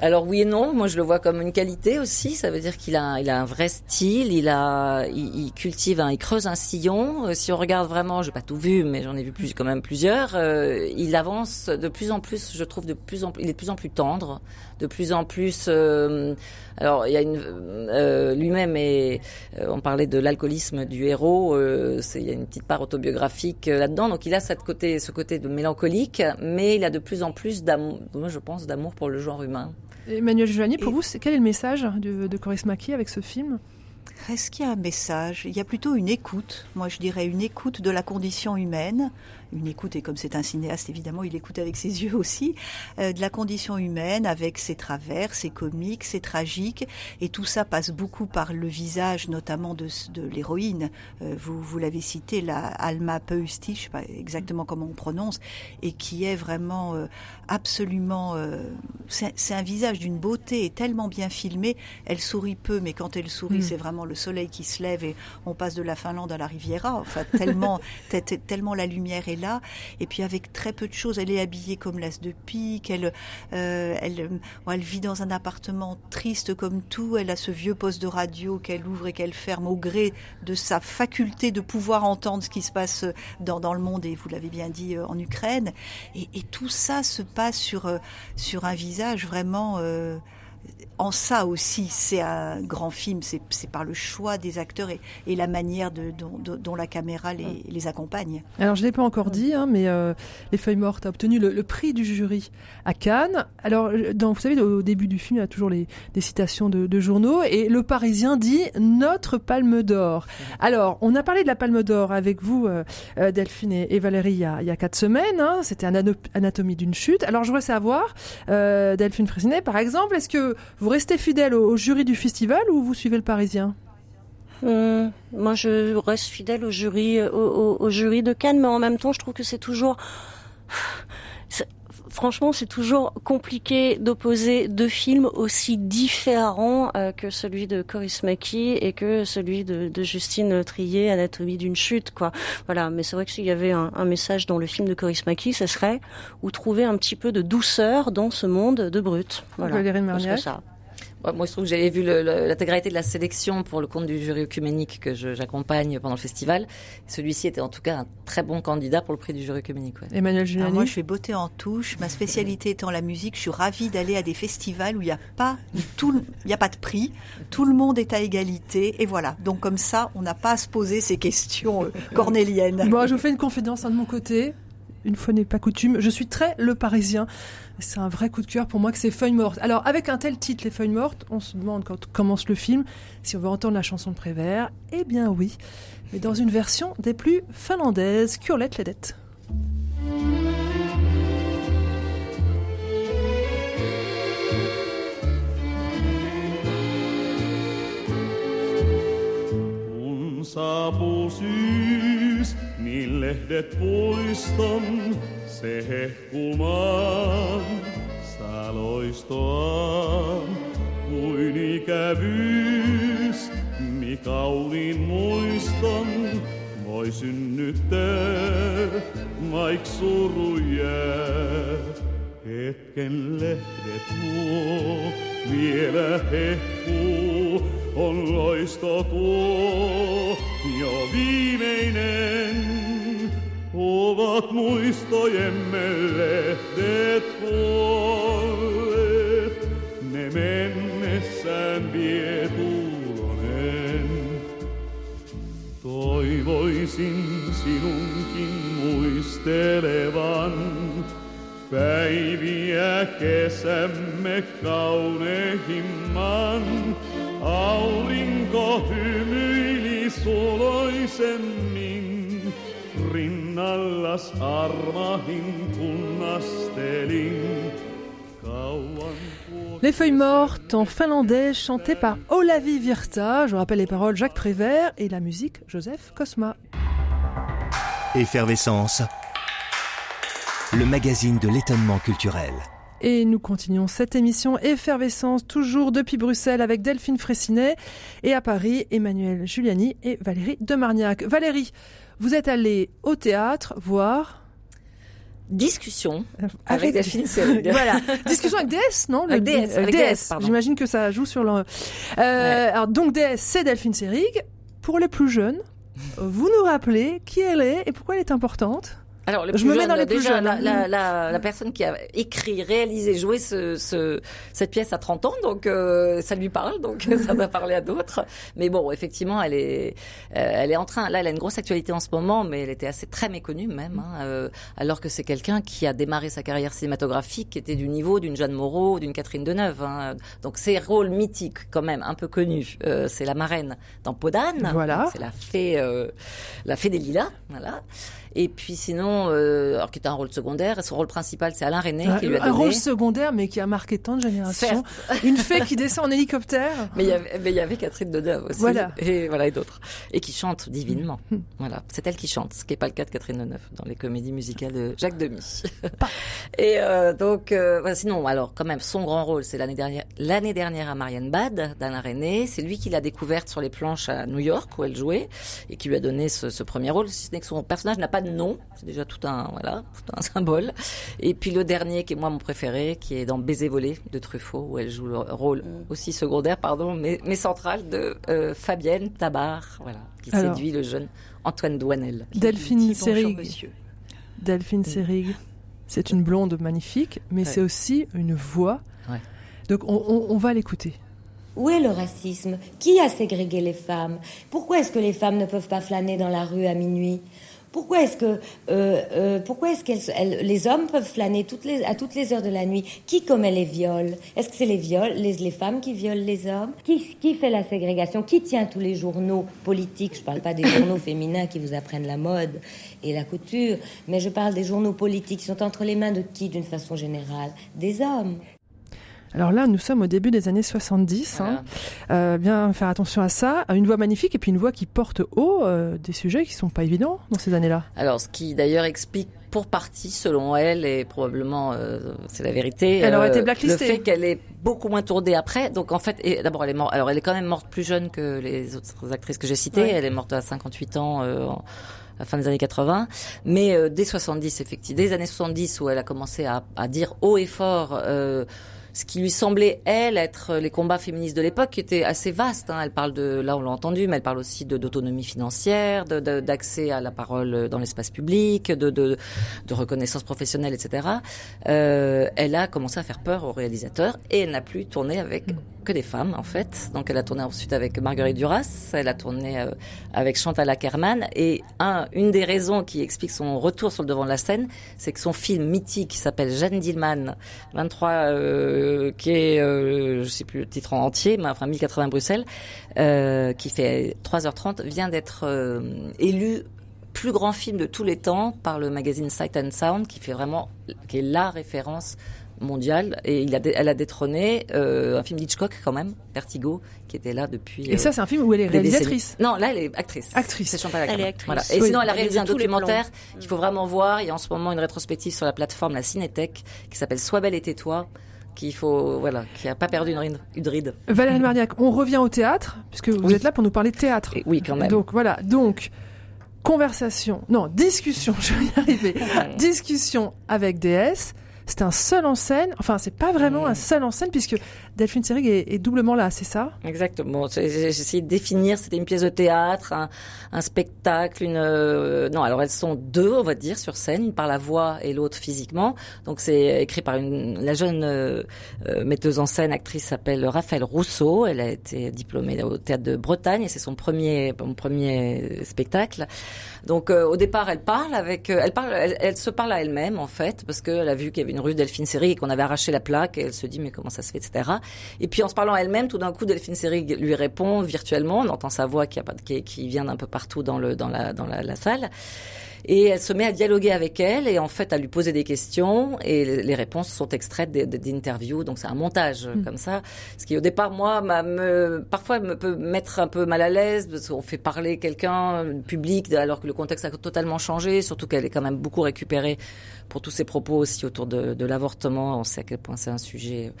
Alors oui et non, moi je le vois comme une qualité aussi. Ça veut dire qu'il a, il a un vrai style, il a, il, il cultive, un, il creuse un sillon. Euh, si on regarde vraiment, j'ai pas tout vu, mais j'en ai vu plus, quand même plusieurs. euh, il avance de plus en plus, je trouve de plus en plus, il est de plus en plus tendre, de plus en plus. euh, alors il y a une, euh, lui-même et euh, on parlait de l'alcoolisme du héros. euh, c'est, il y a une petite part autobiographique euh, là-dedans. Donc il a cette côté, ce côté de mélancolique, mais il a de plus en plus d'amour, moi je pense d'amour pour le genre humain. Emmanuel Giovanni, pour vous, quel est le message de, de Coris Maki avec ce film? Est-ce qu'il y a un message? Il y a plutôt une écoute. Moi, je dirais une écoute de la condition humaine. Une écoute, et comme c'est un cinéaste, évidemment, il écoute avec ses yeux aussi, euh, de la condition humaine, avec ses travers, ses comiques, ses tragiques. Et tout ça passe beaucoup par le visage, notamment de, de l'héroïne. Euh, vous vous l'avez cité, la Alma Peusti, je sais pas exactement comment on prononce, et qui est vraiment euh, absolument... c'est un visage d'une beauté et tellement bien filmé. Elle sourit peu, mais quand elle sourit, Mm. c'est vraiment le soleil qui se lève et on passe de la Finlande à la Riviera. Enfin, tellement, *laughs* tellement la lumière est Et puis avec très peu de choses, elle est habillée comme l'as de pique. Elle, euh, elle, vit dans un appartement triste comme tout. Elle a ce vieux poste de radio qu'elle ouvre et qu'elle ferme au gré de sa faculté de pouvoir entendre ce qui se passe dans, le monde et vous l'avez bien dit euh, en Ukraine. Et, tout ça se passe sur euh, un visage vraiment. En ça aussi, c'est un grand film. C'est par le choix des acteurs et, et la manière de, dont, la caméra les, les accompagne. Alors, je ne l'ai pas encore dit, hein, mais euh, Les Feuilles Mortes a obtenu le, le prix du jury à Cannes. Alors, euh, dans, vous savez, au début du film, il y a toujours les, des citations de, de journaux, et Le Parisien dit « Notre Palme d'Or ». Alors, on a parlé de la Palme d'Or avec vous, euh, Delphine et, et Valérie, il y a, il y a quatre semaines. hein. C'était Anatomie d'une chute. Alors, je voudrais savoir, euh, Delphine Frisinet, par exemple, est-ce que vous restez fidèle au, jury du festival ou vous suivez Le Parisien Hum, moi, je reste fidèle au jury, au, au- jury de Cannes, mais en même temps, je trouve que c'est toujours, franchement, c'est toujours compliqué d'opposer deux films aussi différents euh, que celui de Coris Maki et que celui de, de Justine Trier, Anatomie d'une chute, quoi. Voilà. Mais c'est vrai que s'il y avait un, un message dans le film de Coris Maki, ce serait ou trouver un petit peu de douceur dans ce monde de brut. Voilà. Valérie Marniac. Ouais, moi, je trouve que j'avais vu l'intégralité de la sélection pour le compte du jury œcuménique que j'accompagne pendant le festival. Celui-ci était en tout cas un très bon candidat pour le prix du jury œcuménique. Ouais. Emmanuel Giuliani moi, je fais beauté en touche. Ma spécialité *laughs* étant la musique, je suis ravie d'aller à des festivals où il n'y a pas tout, le- il y a pas de prix, tout le monde est à égalité, et voilà. Donc comme ça, on n'a pas à se poser ces questions euh, cornéliennes. Bon, je vous fais une confidence hein, de mon côté. Une fois n'est pas coutume, je suis très le parisien. C'est un vrai coup de cœur pour moi que c'est Feuilles mortes. Alors, avec un tel titre, Les Feuilles mortes, on se demande quand commence le film si on veut entendre la chanson de Prévert. Eh bien oui, mais dans une version des plus finlandaises, Curlette Ledet. Kun saapuu niin lehdet puiston se hehkumaan. Saa loistoaan kuin ikävyys, mi kauniin muiston voi synnyttää, vaik suru. Hetken lehdet nuo vielä hehkuu, on loisto tuo jo viimeinen. Ovat muistojemme lehdet kuolleet, ne mennessään vie tuulonen. Toivoisin sinunkin muistelevan päiviä kesämme kaunehimman. Aurinko hymyili suloisemmin, rinnallas Les Feuilles mortes en finlandais, chantées par Olavi Virta. Je vous rappelle les paroles Jacques Prévert et la musique Joseph Cosma. Effervescence. Le magazine de l'étonnement culturel. Et nous continuons cette émission Effervescence, toujours depuis Bruxelles avec Delphine Fressinet et à Paris, Emmanuel Giuliani et Valérie Demarniac. Valérie, vous êtes allée au théâtre voir... Discussion avec Delphine Seyrig. *laughs* voilà, discussion avec DS, non Avec DS, avec DS, pardon. J'imagine que ça joue sur le... Euh, Alors donc DS, c'est Delphine Seyrig. Pour les plus jeunes, *laughs* vous nous rappelez qui elle est et pourquoi elle est importante Alors, le Je me mets dans les plus déjà, jeunes, La, hein. la, la, la personne qui a écrit, réalisé, joué ce, ce, cette pièce à 30 ans, donc euh, ça lui parle, donc *laughs* ça va parler à d'autres. Mais bon, effectivement, elle est, euh, elle est en train. Là, elle a une grosse actualité en ce moment, mais elle était assez très méconnue même, hein, euh, alors que c'est quelqu'un qui a démarré sa carrière cinématographique, qui était du niveau d'une Jeanne Moreau, d'une Catherine Deneuve. Hein. Donc, ses rôles mythiques, quand même, un peu connus. Euh, c'est la marraine dans Podane. Voilà. C'est la fée, euh, la fée des lilas, voilà. Et puis sinon, euh, alors qui est un rôle secondaire, son rôle principal c'est Alain René qui lui a un donné. rôle secondaire, mais qui a marqué tant de générations. Une fée qui descend en hélicoptère. *laughs* Mais il y avait, Catherine Deneuve aussi. Voilà. Et voilà, et d'autres. Et qui chante divinement. Voilà. C'est elle qui chante, ce qui n'est pas le cas de Catherine Deneuve dans les comédies musicales de Jacques Demy. *laughs* et euh, donc, euh, sinon, alors, quand même, son grand rôle, c'est l'année dernière, l'année dernière à Marianne Bad, d'Alain René. C'est lui qui l'a découverte sur les planches à New York, où elle jouait, et qui lui a donné ce, ce premier rôle, si ce n'est que son personnage n'a pas de nom. C'est déjà tout un, voilà, tout un *laughs* symbole. Et puis le dernier, qui est moi mon préféré, qui est dans Baiser volé de Truffaut, où elle joue le rôle aussi secondaire, pardon, mais, mais central de euh, Fabienne Tabar, voilà, qui Alors. séduit le jeune Antoine Douanel. Delphine monsieur. Delphine Seyrig. C'est une blonde magnifique, mais c'est aussi une voix. Ouais. Donc on, on- on va l'écouter. Où est le racisme? Qui a ségrégué les femmes? Pourquoi est-ce que les femmes ne peuvent pas flâner dans la rue à minuit? Pourquoi est-ce que euh, euh, pourquoi est-ce qu'elles elles- les hommes peuvent flâner toutes les, à toutes les heures de la nuit? Qui commet les viols? Est-ce que c'est les viols les, les femmes qui violent les hommes? Qui, qui fait la ségrégation? Qui tient tous les journaux politiques? Je parle pas des journaux *coughs* féminins qui vous apprennent la mode et la couture, mais je parle des journaux politiques qui sont entre les mains de qui d'une façon générale? Des hommes. Alors là, nous sommes au début des années 70. hein. Euh, bien faire attention à ça. Une voix magnifique et puis une voix qui porte haut euh, des sujets qui sont pas évidents dans ces années-là. Alors, ce qui d'ailleurs explique pour partie, selon elle, et probablement euh, c'est la vérité, Elle aurait euh, été blacklistée. le fait qu'elle est beaucoup moins tournée après. Donc en fait, d'abord elle est morte. Alors elle est quand même morte plus jeune que les autres actrices que j'ai citées. Ouais. Elle est morte à 58 ans. euh, en- à la fin des années 80, mais euh, dès 70 effectivement, dès les années 70 où elle a commencé à, à dire haut et fort euh, ce qui lui semblait elle être les combats féministes de l'époque, qui étaient assez vastes. Hein. Elle parle de, là on l'a entendu, mais elle parle aussi d'autonomie financière, d'accès à la parole dans l'espace public, de reconnaissance professionnelle, etc. Euh, elle a commencé à faire peur aux réalisateurs et elle n'a plus tourné avec que des femmes en fait. Donc elle a tourné ensuite avec Marguerite Duras, elle a tourné euh, avec Chantal Ackerman et un, une des raisons qui explique son retour sur le devant de la scène, c'est que son film mythique qui s'appelle Jeanne Dillman 23 euh, qui est euh, je sais plus le titre en entier mais enfin 1080 Bruxelles euh, qui fait 3h30 vient d'être euh, élu plus grand film de tous les temps par le magazine Sight and Sound qui fait vraiment qui est la référence mondiale et il a dé- elle a détrôné euh, un film d'Hitchcock quand même Vertigo qui était là depuis Et ça, c'est un film où elle est réalisatrice. Non, là elle est actrice. Actrice. C'est Chantal Elle est actrice. Voilà. Et Oui. sinon elle a Elle réalisé de un documentaire qu'il faut vraiment voir. Il y a en ce moment une rétrospective sur la plateforme la Cinétech qui s'appelle Sois belle et tais-toi qu'il faut voilà qui a pas perdu une ride. Valérie Marniac, on revient au théâtre, puisque vous Oui. êtes là pour nous parler de théâtre. Et oui quand même. Donc voilà, donc conversation, non, discussion, *laughs* je vais y arriver. discussion avec DS. C'est un seul en scène, enfin c'est pas vraiment un seul en scène puisque Delphine Seyrig est, doublement là, c'est ça? Exactement. J'ai de définir. C'était une pièce de théâtre, un, spectacle, une. euh, non, alors elles sont deux, on va dire, sur scène, une par la voix et l'autre physiquement. Donc c'est écrit par la jeune euh, euh, metteuse en scène, actrice s'appelle Raphaël Rousseau. Elle a été diplômée au théâtre de Bretagne et c'est son premier premier spectacle. Donc au départ, elle parle avec, elle parle, elle se parle à elle-même en fait parce qu'elle a vu qu'il y avait une rue Delphine Seyrig et qu'on avait arraché la plaque et elle se dit mais comment ça se fait etc. Et puis en se parlant elle-même, tout d'un coup Delphine Seyrig lui répond virtuellement, on entend sa voix qui, a pas, de- qui, qui vient d'un peu partout dans le dans la dans la, la salle. Et elle se met à dialoguer avec elle et en fait à lui poser des questions. Et les réponses sont extraites d'interviews. Donc c'est un montage Mm. comme ça. Ce qui au départ moi me parfois me peut mettre un peu mal à l'aise parce qu'on fait parler quelqu'un public alors que le contexte a totalement changé. Surtout qu'elle est quand même beaucoup récupérée pour tous ses propos aussi autour de, de l'avortement on sait à quel point c'est un sujet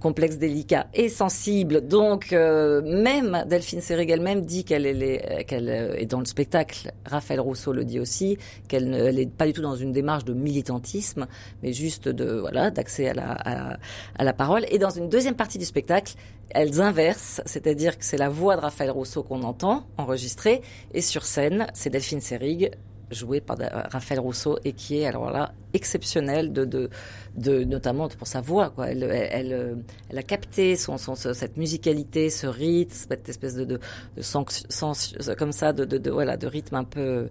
complexe, délicat et sensible. Donc, euh, même Delphine Seyrig elle-même dit qu'elle est, est dans le spectacle. Raphaël Rousseau le dit aussi qu'elle ne- elle est pas du tout dans une démarche de militantisme, mais juste de voilà d'accès à la, à la parole. Et dans une deuxième partie du spectacle, elles inversent, c'est-à-dire que c'est la voix de Raphaël Rousseau qu'on entend enregistrée, et sur scène, c'est Delphine Seyrig joué par euh, Raphaël Rousseau et qui est alors là exceptionnel de, de, de notamment pour sa voix quoi. Elle, elle, elle, euh, a capté son, son, ce- cette musicalité, ce rythme, cette espèce de, de, de sens, sens- comme ça, de, de, de voilà, de rythme un peu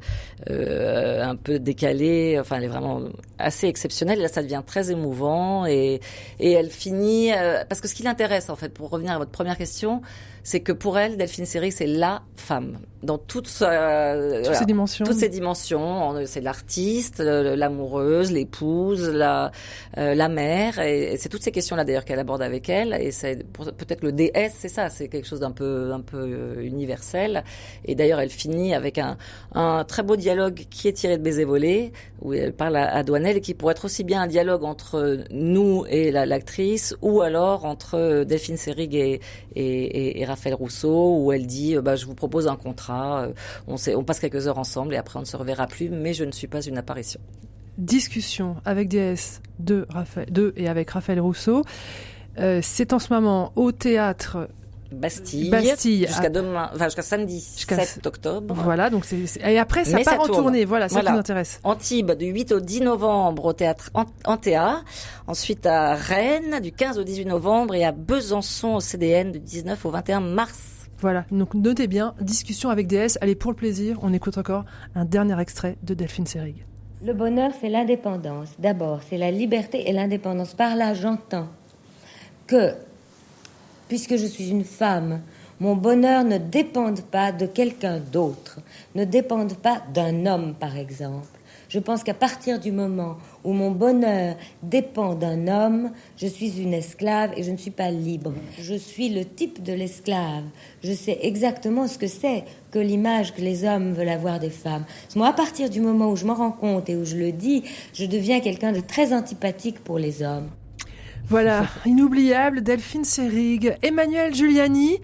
euh, un peu décalé. Enfin, elle est vraiment assez exceptionnelle. Et là, ça devient très émouvant et et elle finit euh, parce que ce qui l'intéresse en fait, pour revenir à votre première question, c'est que pour elle, Delphine Seyrig, c'est la femme dans toute sa, Toutes ses dimensions. toutes ses dimensions. On- C'est l'artiste, l'amoureuse, l'épouse, la euh, la mère, et, et c'est toutes ces questions-là d'ailleurs qu'elle aborde avec elle. Et c'est peut-être le DS, c'est ça, c'est quelque chose d'un peu un peu euh, universel. Et d'ailleurs, elle finit avec un un très beau dialogue qui est tiré de Baiser volé, où elle parle à, à Douanel, et qui pourrait être aussi bien un dialogue entre nous et la- l'actrice, ou alors entre Delphine Seyrig et, et, et, et Raphaël Rousseau, où elle dit euh, bah, je vous propose un contrat, euh, on, sait, on passe quelques heures ensemble et après on ne se reverra plus, mais je ne suis pas une apparition. Discussion avec DS de, Raphaël, de et avec Raphaël Rousseau. Euh, c'est en ce moment au théâtre Bastille, Bastille, jusqu'à demain, enfin jusqu'à samedi Jusqu'à- 7 octobre. Voilà, donc c'est et après ça Mais part en tourne. tournée. Voilà, ça Voilà. qui nous intéresse. Antibes du 8 au 10 novembre au théâtre Ant- Antea, ensuite à Rennes du 15 au 18 novembre et à Besançon au CDN du 19 au 21 mars. Voilà, donc notez bien, discussion avec DS. Allez, pour le plaisir, on écoute encore un dernier extrait de Delphine Seyrig. Le bonheur, c'est l'indépendance. D'abord, c'est la liberté et l'indépendance. Par là, j'entends que, puisque je suis une femme, mon bonheur ne dépend pas de quelqu'un d'autre, ne dépend pas d'un homme, par exemple. Je pense qu'à partir du moment où mon bonheur dépend d'un homme, je suis une esclave et je ne suis pas libre. Je suis le type de l'esclave. Je sais exactement ce que c'est que l'image que les hommes veulent avoir des femmes. Moi, à partir du moment où je m'en rends compte et où je le dis, je deviens quelqu'un de très antipathique pour les hommes. Voilà, inoubliable, Delphine Seyrig, Emmanuel Giuliani.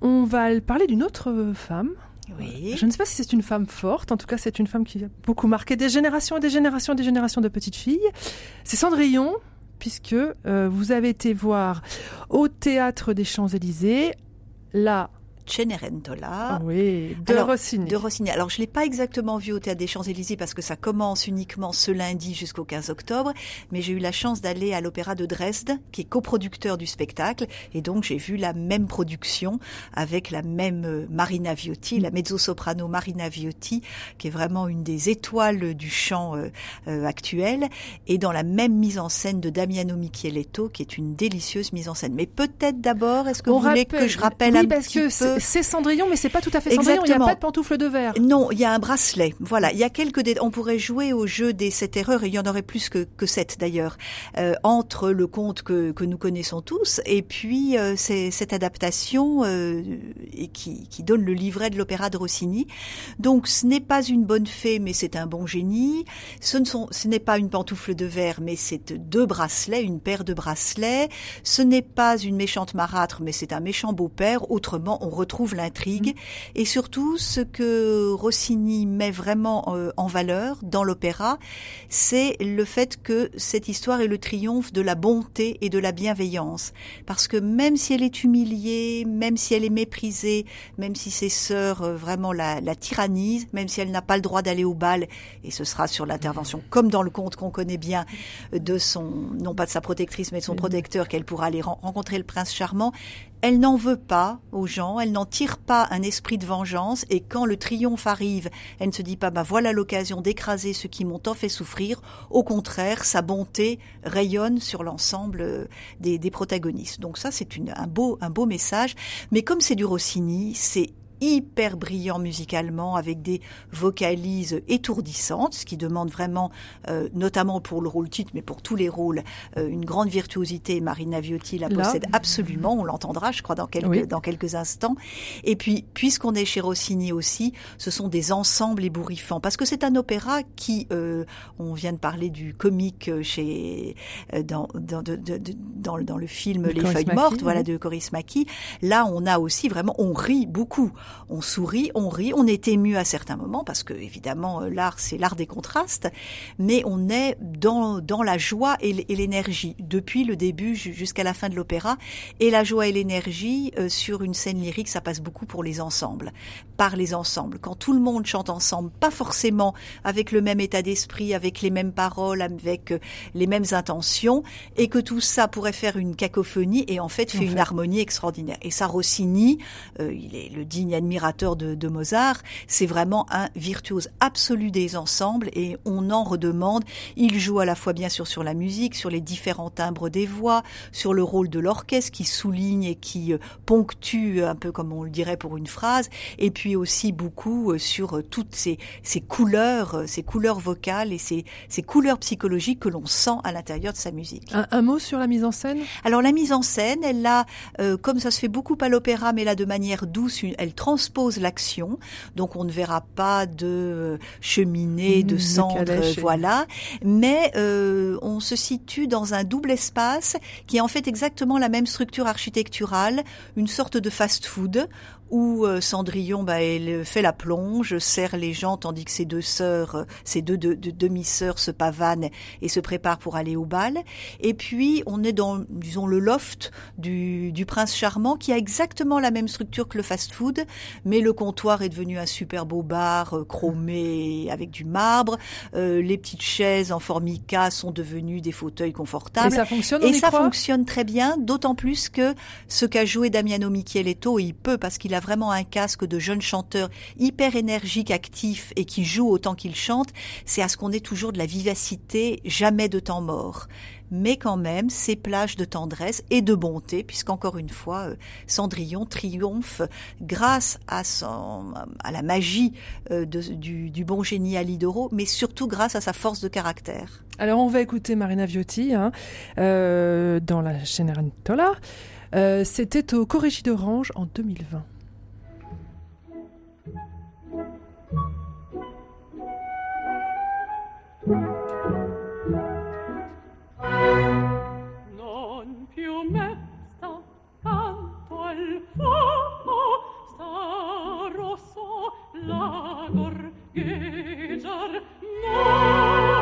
On va parler d'une autre femme. Oui. Je ne sais pas si c'est une femme forte, en tout cas c'est une femme qui a beaucoup marqué des générations et des générations et des générations de petites filles. C'est Cendrillon, puisque euh, vous avez été voir au Théâtre des Champs-Élysées la Cenerentola. oui, de Alors, Rossini. De Rossini. Alors, je l'ai pas exactement vu au Théâtre des Champs-Élysées parce que ça commence uniquement ce lundi jusqu'au 15 octobre, mais j'ai eu la chance d'aller à l'Opéra de Dresde, qui est coproducteur du spectacle, et donc j'ai vu la même production avec la même euh, Marina Viotti, la mezzo-soprano Marina Viotti, qui est vraiment une des étoiles du chant euh, euh, actuel, et dans la même mise en scène de Damiano Micheletto, qui est une délicieuse mise en scène. Mais peut-être d'abord, est-ce que On vous voulez que je rappelle oui, un parce petit que peu c'est- c'est Cendrillon, mais c'est pas tout à fait Cendrillon. Il n'y a pas de pantoufle de verre. non, il y a un bracelet. Voilà, il y a quelques. dé- On pourrait jouer au jeu des sept erreurs, et il y en aurait plus que, que sept d'ailleurs, euh, entre le conte que, que nous connaissons tous et puis euh, c'est- cette adaptation euh, et qui, qui donne le livret de l'opéra de Rossini. Donc, ce n'est pas une bonne fée, mais c'est un bon génie. Ce ne sont, ce n'est pas une pantoufle de verre, mais c'est deux bracelets, une paire de bracelets. Ce n'est pas une méchante marâtre, mais c'est un méchant beau-père. Autrement, on retrouve l'intrigue. Et surtout, ce que Rossini met vraiment euh, en valeur dans l'opéra, c'est le fait que cette histoire est le triomphe de la bonté et de la bienveillance. Parce que même si elle est humiliée, même si elle est méprisée, même si ses sœurs euh, vraiment la, la tyrannisent, même si elle n'a pas le droit d'aller au bal, et ce sera sur l'intervention, comme dans le conte qu'on connaît bien, de son, non pas de sa protectrice, mais de son protecteur, qu'elle pourra aller ren- rencontrer le prince charmant, elle n'en veut pas aux gens, elle n'en tire pas un esprit de vengeance, et quand le triomphe arrive, elle ne se dit pas, bah voilà l'occasion d'écraser ceux qui m'ont tant fait souffrir. Au contraire, sa bonté rayonne sur l'ensemble euh, des, des protagonistes. Donc ça, c'est un beau, un beau message. Mais comme c'est du Rossini, c'est hyper brillant musicalement avec des vocalises étourdissantes, ce qui demande vraiment, euh, notamment pour le rôle titre, mais pour tous les rôles, euh, une grande virtuosité. Marina Viotti la Là. possède absolument. On l'entendra, je crois, dans quelques Oui. dans quelques instants. Et puis, puisqu'on est chez Rossini aussi, ce sont des ensembles ébouriffants parce que c'est un opéra qui, euh, on vient de parler du comique euh, chez euh, dans dans de- de- de- dans, le- dans le film De Les feuilles mortes, voilà de Coris Maki. Là, on a aussi vraiment, on rit beaucoup. On sourit, on rit, on est ému à certains moments parce que évidemment euh, l'art c'est l'art des contrastes, mais on est dans dans la joie et l'énergie depuis le début ju- jusqu'à la fin de l'opéra et la joie et l'énergie euh, sur une scène lyrique ça passe beaucoup pour les ensembles, par les ensembles. Quand tout le monde chante ensemble, pas forcément avec le même état d'esprit, avec les mêmes paroles, avec euh, les mêmes intentions, et que tout ça pourrait faire une cacophonie et en fait fait En une fait. harmonie extraordinaire. Et ça, Rossini, euh, il est le digne admirateur de, de Mozart, c'est vraiment un virtuose absolu des ensembles et on en redemande. Il joue à la fois bien sûr sur la musique, sur les différents timbres des voix, sur le rôle de l'orchestre qui souligne et qui euh, ponctue un peu comme on le dirait pour une phrase, et puis aussi beaucoup euh, sur euh, toutes ces, ces couleurs, ces couleurs vocales et ces, ces couleurs psychologiques que l'on sent à l'intérieur de sa musique. Un, un mot sur la mise en scène? Alors la mise en scène, elle euh, comme ça se fait beaucoup à l'opéra, mais là de manière douce, une- elle transpose l'action, donc on ne verra pas de cheminée, Mmh, de de cendres, voilà, mais euh, on se situe dans un double espace qui est en fait exactement la même structure architecturale, une sorte de fast-food où euh, Cendrillon, bah, elle fait la plonge, sert les gens, tandis que ses deux sœurs, euh, ses deux, deux- deux demi-sœurs se pavanent et se préparent pour aller au bal. Et puis, on est dans, disons, le loft du, du prince charmant, qui a exactement la même structure que le fast-food, mais le comptoir est devenu un super beau bar euh, chromé avec du marbre. Euh, les petites chaises en formica sont devenues des fauteuils confortables. Et ça fonctionne, on Et ça fonctionne très bien, d'autant plus que ce qu'a joué Damiano Micheletto, il peut parce qu'il a vraiment un casque de jeune chanteur hyper énergique, actif et qui joue autant qu'il chante. C'est à ce qu'on ait toujours de la vivacité, jamais de temps mort. Mais quand même, ces plages de tendresse et de bonté, puisqu'encore une fois, euh, Cendrillon triomphe grâce à, son, à la magie euh, du, bon génie Alidoro, mais surtout grâce à sa force de caractère. Alors on va écouter Marina Viotti hein, euh, dans la Cenerentola. Euh, C'était au Corrigi d'Orange en 2020. Non più me sta canto al fuoco, sta rosso la gorgheggiar, no!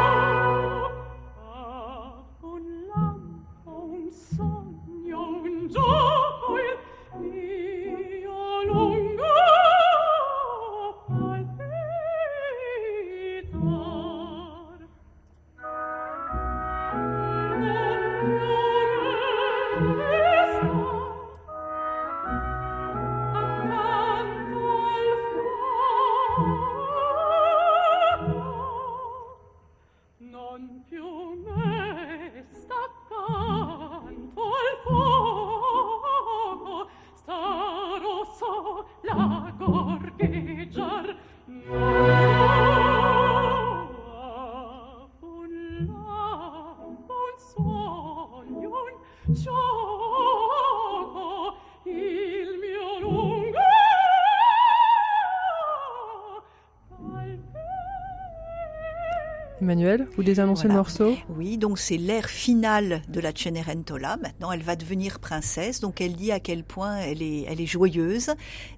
Emmanuel, vous désannoncer Voilà. le morceau Oui, donc c'est l'air final de la Cenerentola. Maintenant, elle va devenir princesse, donc elle dit à quel point elle est, elle est joyeuse.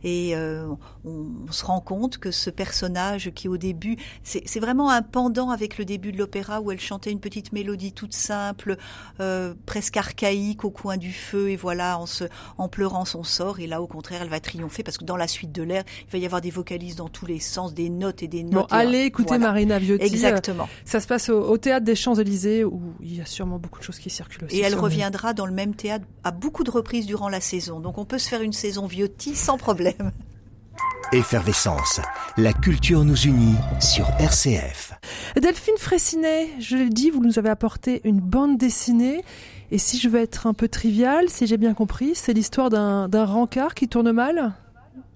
Et euh, on, on se rend compte que ce personnage qui au début, c'est c'est vraiment un pendant avec le début de l'opéra où elle chantait une petite mélodie toute simple, euh, presque archaïque au coin du feu, et voilà, en, se, en pleurant son sort. Et là, au contraire, elle va triompher parce que dans la suite de l'air, il va y avoir des vocalises dans tous les sens, des notes et des Bon, notes. et allez écouter voilà. Marina Viotti. Exactement. Ça se passe au, au théâtre des Champs-Élysées où il y a sûrement beaucoup de choses qui circulent aussi. Et elle reviendra dans le même théâtre à beaucoup de reprises durant la saison. Donc on peut se faire une saison Viotti sans problème. *laughs* Effervescence. La culture nous unit sur RCF. Delphine Fraissinet, je l'ai dit, vous nous avez apporté une bande dessinée. Et si je veux être un peu trivial, si j'ai bien compris, c'est l'histoire d'un d'un rencard qui tourne mal?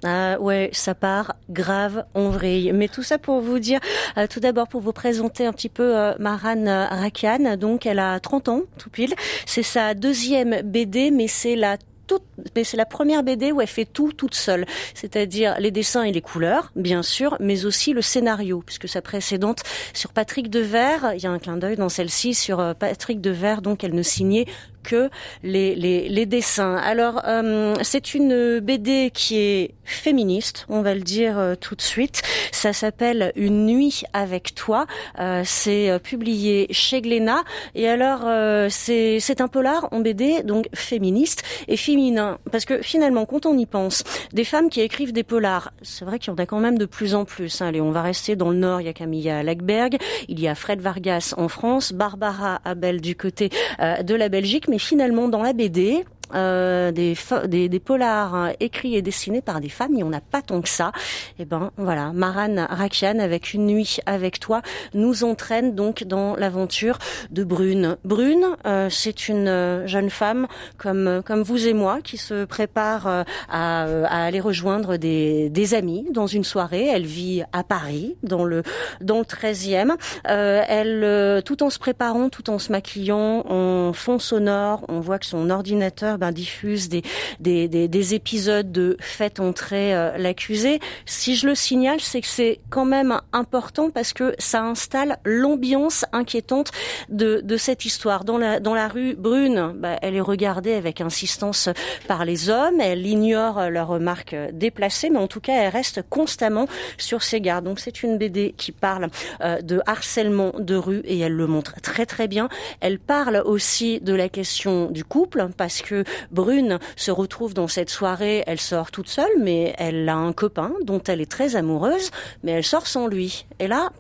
Ah ouais, ça part grave en vrille. Mais tout ça pour vous dire, euh, tout d'abord pour vous présenter un petit peu euh, Maran euh, Rakian. Donc elle a 30 ans, tout pile. C'est sa deuxième BD, mais c'est la toute, mais c'est la première BD où elle fait tout toute seule, c'est-à-dire les dessins et les couleurs, bien sûr, mais aussi le scénario, puisque sa précédente sur Patrick Devers, il y a un clin d'œil dans celle-ci sur euh, Patrick Devers, donc elle ne signait que les, les, les dessins. Alors, euh, c'est une BD qui est féministe, on va le dire euh, tout de suite. Ça s'appelle Une nuit avec toi. Euh, c'est euh, publié chez Glénat. Et alors, euh, c'est c'est un polar en BD, donc féministe et féminin. Parce que finalement, quand on y pense, des femmes qui écrivent des polars, c'est vrai qu'il y en a quand même de plus en plus. Hein. Allez, on va rester dans le Nord. Il y a Camilla Lackberg, il y a Fred Vargas en France, Barbara Abel du côté euh, de la Belgique. Finalement, dans la BD, euh, des, des, des polars hein, écrits et dessinés par des femmes, il n'y en a pas tant que ça. Et ben voilà, Maran Rakian avec une nuit avec toi nous entraîne donc dans l'aventure de Brune. Brune, euh, c'est une euh, jeune femme comme comme vous et moi qui se prépare euh, à, à aller rejoindre des, des amis dans une soirée. Elle vit à Paris dans le dans le 13e. Euh, elle euh, tout en se préparant, tout en se maquillant, en fond sonore, on voit que son ordinateur ben, diffuse des, des, des, des épisodes de Faites entrer euh, l'accusé. Si je le signale, c'est que c'est quand même important parce que ça installe l'ambiance inquiétante de, de cette histoire. Dans la, dans la rue Brune, ben, elle est regardée avec insistance par les hommes, elle ignore leurs remarques déplacées, mais en tout cas, elle reste constamment sur ses gardes. Donc c'est une BD qui parle euh, de harcèlement de rue et elle le montre très très bien. Elle parle aussi de la question du couple parce que Brune se retrouve dans cette soirée, elle sort toute seule, mais elle a un copain dont elle est très amoureuse, mais elle sort sans lui. Et là,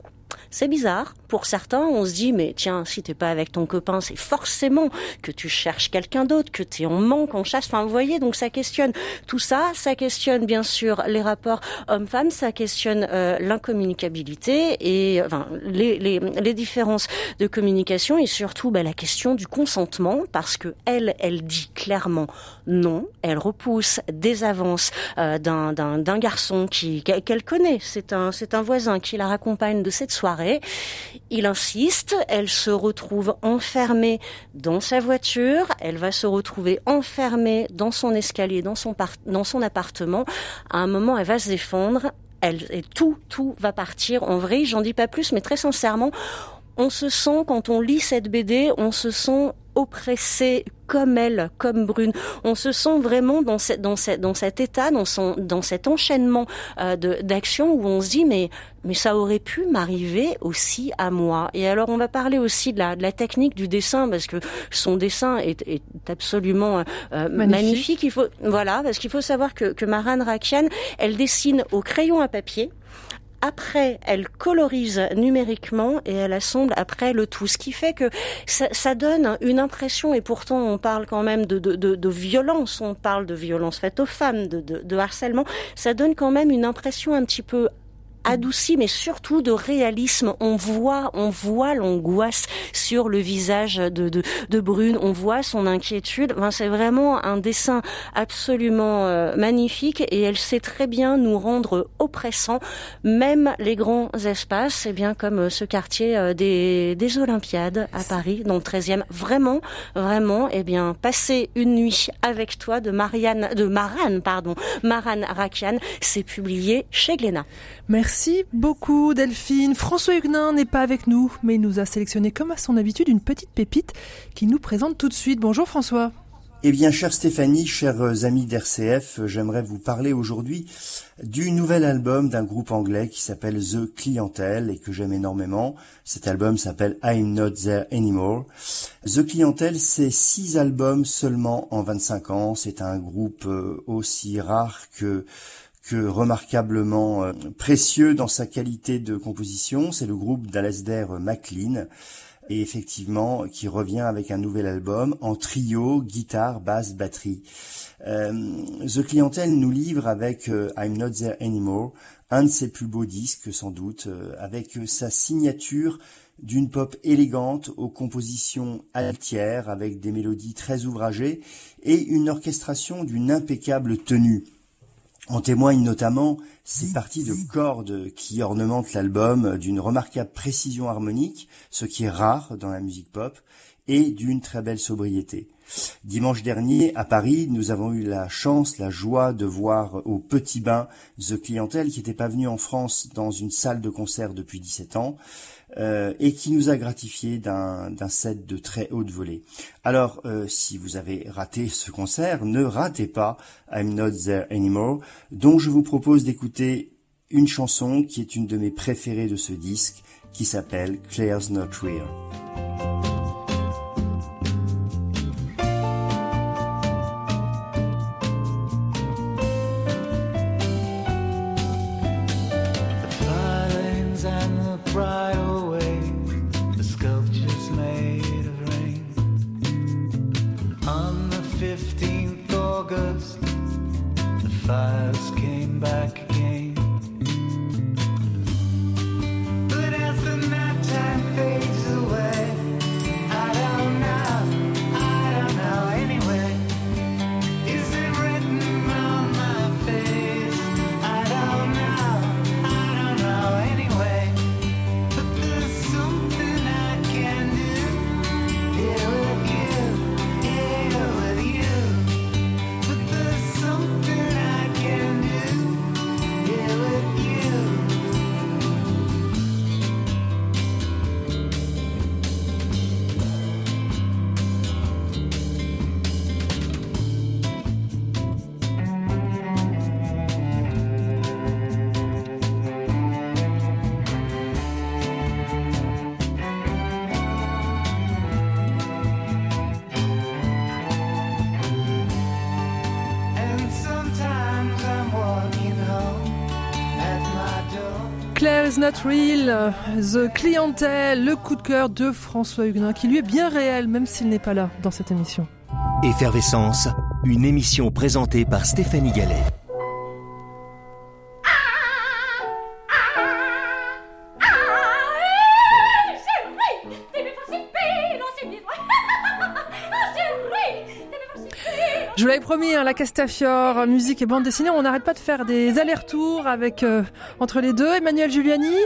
c'est bizarre. Pour certains, on se dit, mais tiens, si t'es pas avec ton copain, c'est forcément que tu cherches quelqu'un d'autre, que t'es en manque, en chasse. Enfin, vous voyez, donc ça questionne tout ça. Ça questionne bien sûr les rapports hommes-femmes. Ça questionne euh, l'incommunicabilité et enfin les, les, les différences de communication et surtout bah, la question du consentement parce que elle, elle dit clairement non. Elle repousse des avances euh, d'un garçon qui qu'elle connaît. C'est un c'est un voisin qui la raccompagne de cette soirée. Il insiste, elle se retrouve enfermée dans sa voiture, elle va se retrouver enfermée dans son escalier, dans son, appartement. À un moment, elle va se défendre, elle, et tout, tout va partir en vrai. J'en dis pas plus, mais très sincèrement, on se sent, quand on lit cette BD, on se sent oppressé comme elle, comme Brune. On se sent vraiment dans, cette, dans, cette, dans cet état, dans, son, dans cet enchaînement euh, d'actions où on se dit mais, mais ça aurait pu m'arriver aussi à moi. Et alors on va parler aussi de la, de la technique du dessin parce que son dessin est, est absolument euh, Magnifique. magnifique. Il faut, voilà, parce qu'il faut savoir que, que Maran Rakian, elle dessine au crayon à papier. Après, elle colorise numériquement et elle assemble après le tout, ce qui fait que ça, ça donne une impression. Et pourtant, on parle quand même de, de, de, de violence, on parle de violence faite aux femmes, de, de, de harcèlement. Ça donne quand même une impression un petit peu adouci, mais surtout de réalisme. On voit, on voit l'angoisse sur le visage de, de, de Brune. On voit son inquiétude. Enfin, c'est vraiment un dessin absolument euh, magnifique et elle sait très bien nous rendre oppressants, même les grands espaces, et bien comme euh, ce quartier euh, des, des Olympiades à Paris, dans le 13e. Vraiment, vraiment, et bien, passer une nuit avec toi de Marianne, de Maran, pardon, Maran Rakian, c'est publié chez Glénat. Merci beaucoup Delphine. François Huguenin n'est pas avec nous, mais il nous a sélectionné comme à son habitude une petite pépite qu'il nous présente tout de suite. Bonjour François. Eh bien, chère Stéphanie, chers amis d'RCF, j'aimerais vous parler aujourd'hui du nouvel album d'un groupe anglais qui s'appelle The Clientele et que j'aime énormément. Cet album s'appelle I'm Not There Anymore. The Clientele, c'est six albums seulement en 25 ans. C'est un groupe euh, aussi rare que que remarquablement euh, précieux dans sa qualité de composition. C'est le groupe d'Alasdair MacLean et effectivement qui revient avec un nouvel album en trio, guitare, basse, batterie. Euh, The Clientele nous livre avec euh, I'm Not There Anymore un de ses plus beaux disques sans doute, avec sa signature d'une pop élégante aux compositions altières avec des mélodies très ouvragées et une orchestration d'une impeccable tenue. En témoignent notamment ces parties de cordes qui ornementent l'album d'une remarquable précision harmonique, ce qui est rare dans la musique pop, et d'une très belle sobriété. Dimanche dernier, à Paris, nous avons eu la chance, la joie de voir au Petit Bain The Clientèle qui n'était pas venu en France dans une salle de concert depuis 17 ans euh, et qui nous a gratifié d'un set de très haute volée. Alors, euh, si vous avez raté *laughs* ce concert, ne ratez pas I'm Not There Anymore, dont je vous propose d'écouter une chanson qui est une de mes préférées de ce disque, qui s'appelle Claire's Not Real. The Not real, The Clientèle, le coup de cœur de François Huguenin, qui lui est bien réel, même s'il n'est pas là dans cette émission. Effervescence, une émission présentée par Stéphanie Gallet. Promis, hein, la Castafiore, musique et bande dessinée, on n'arrête pas de faire des allers-retours avec euh, entre les deux. Emmanuel Giuliani,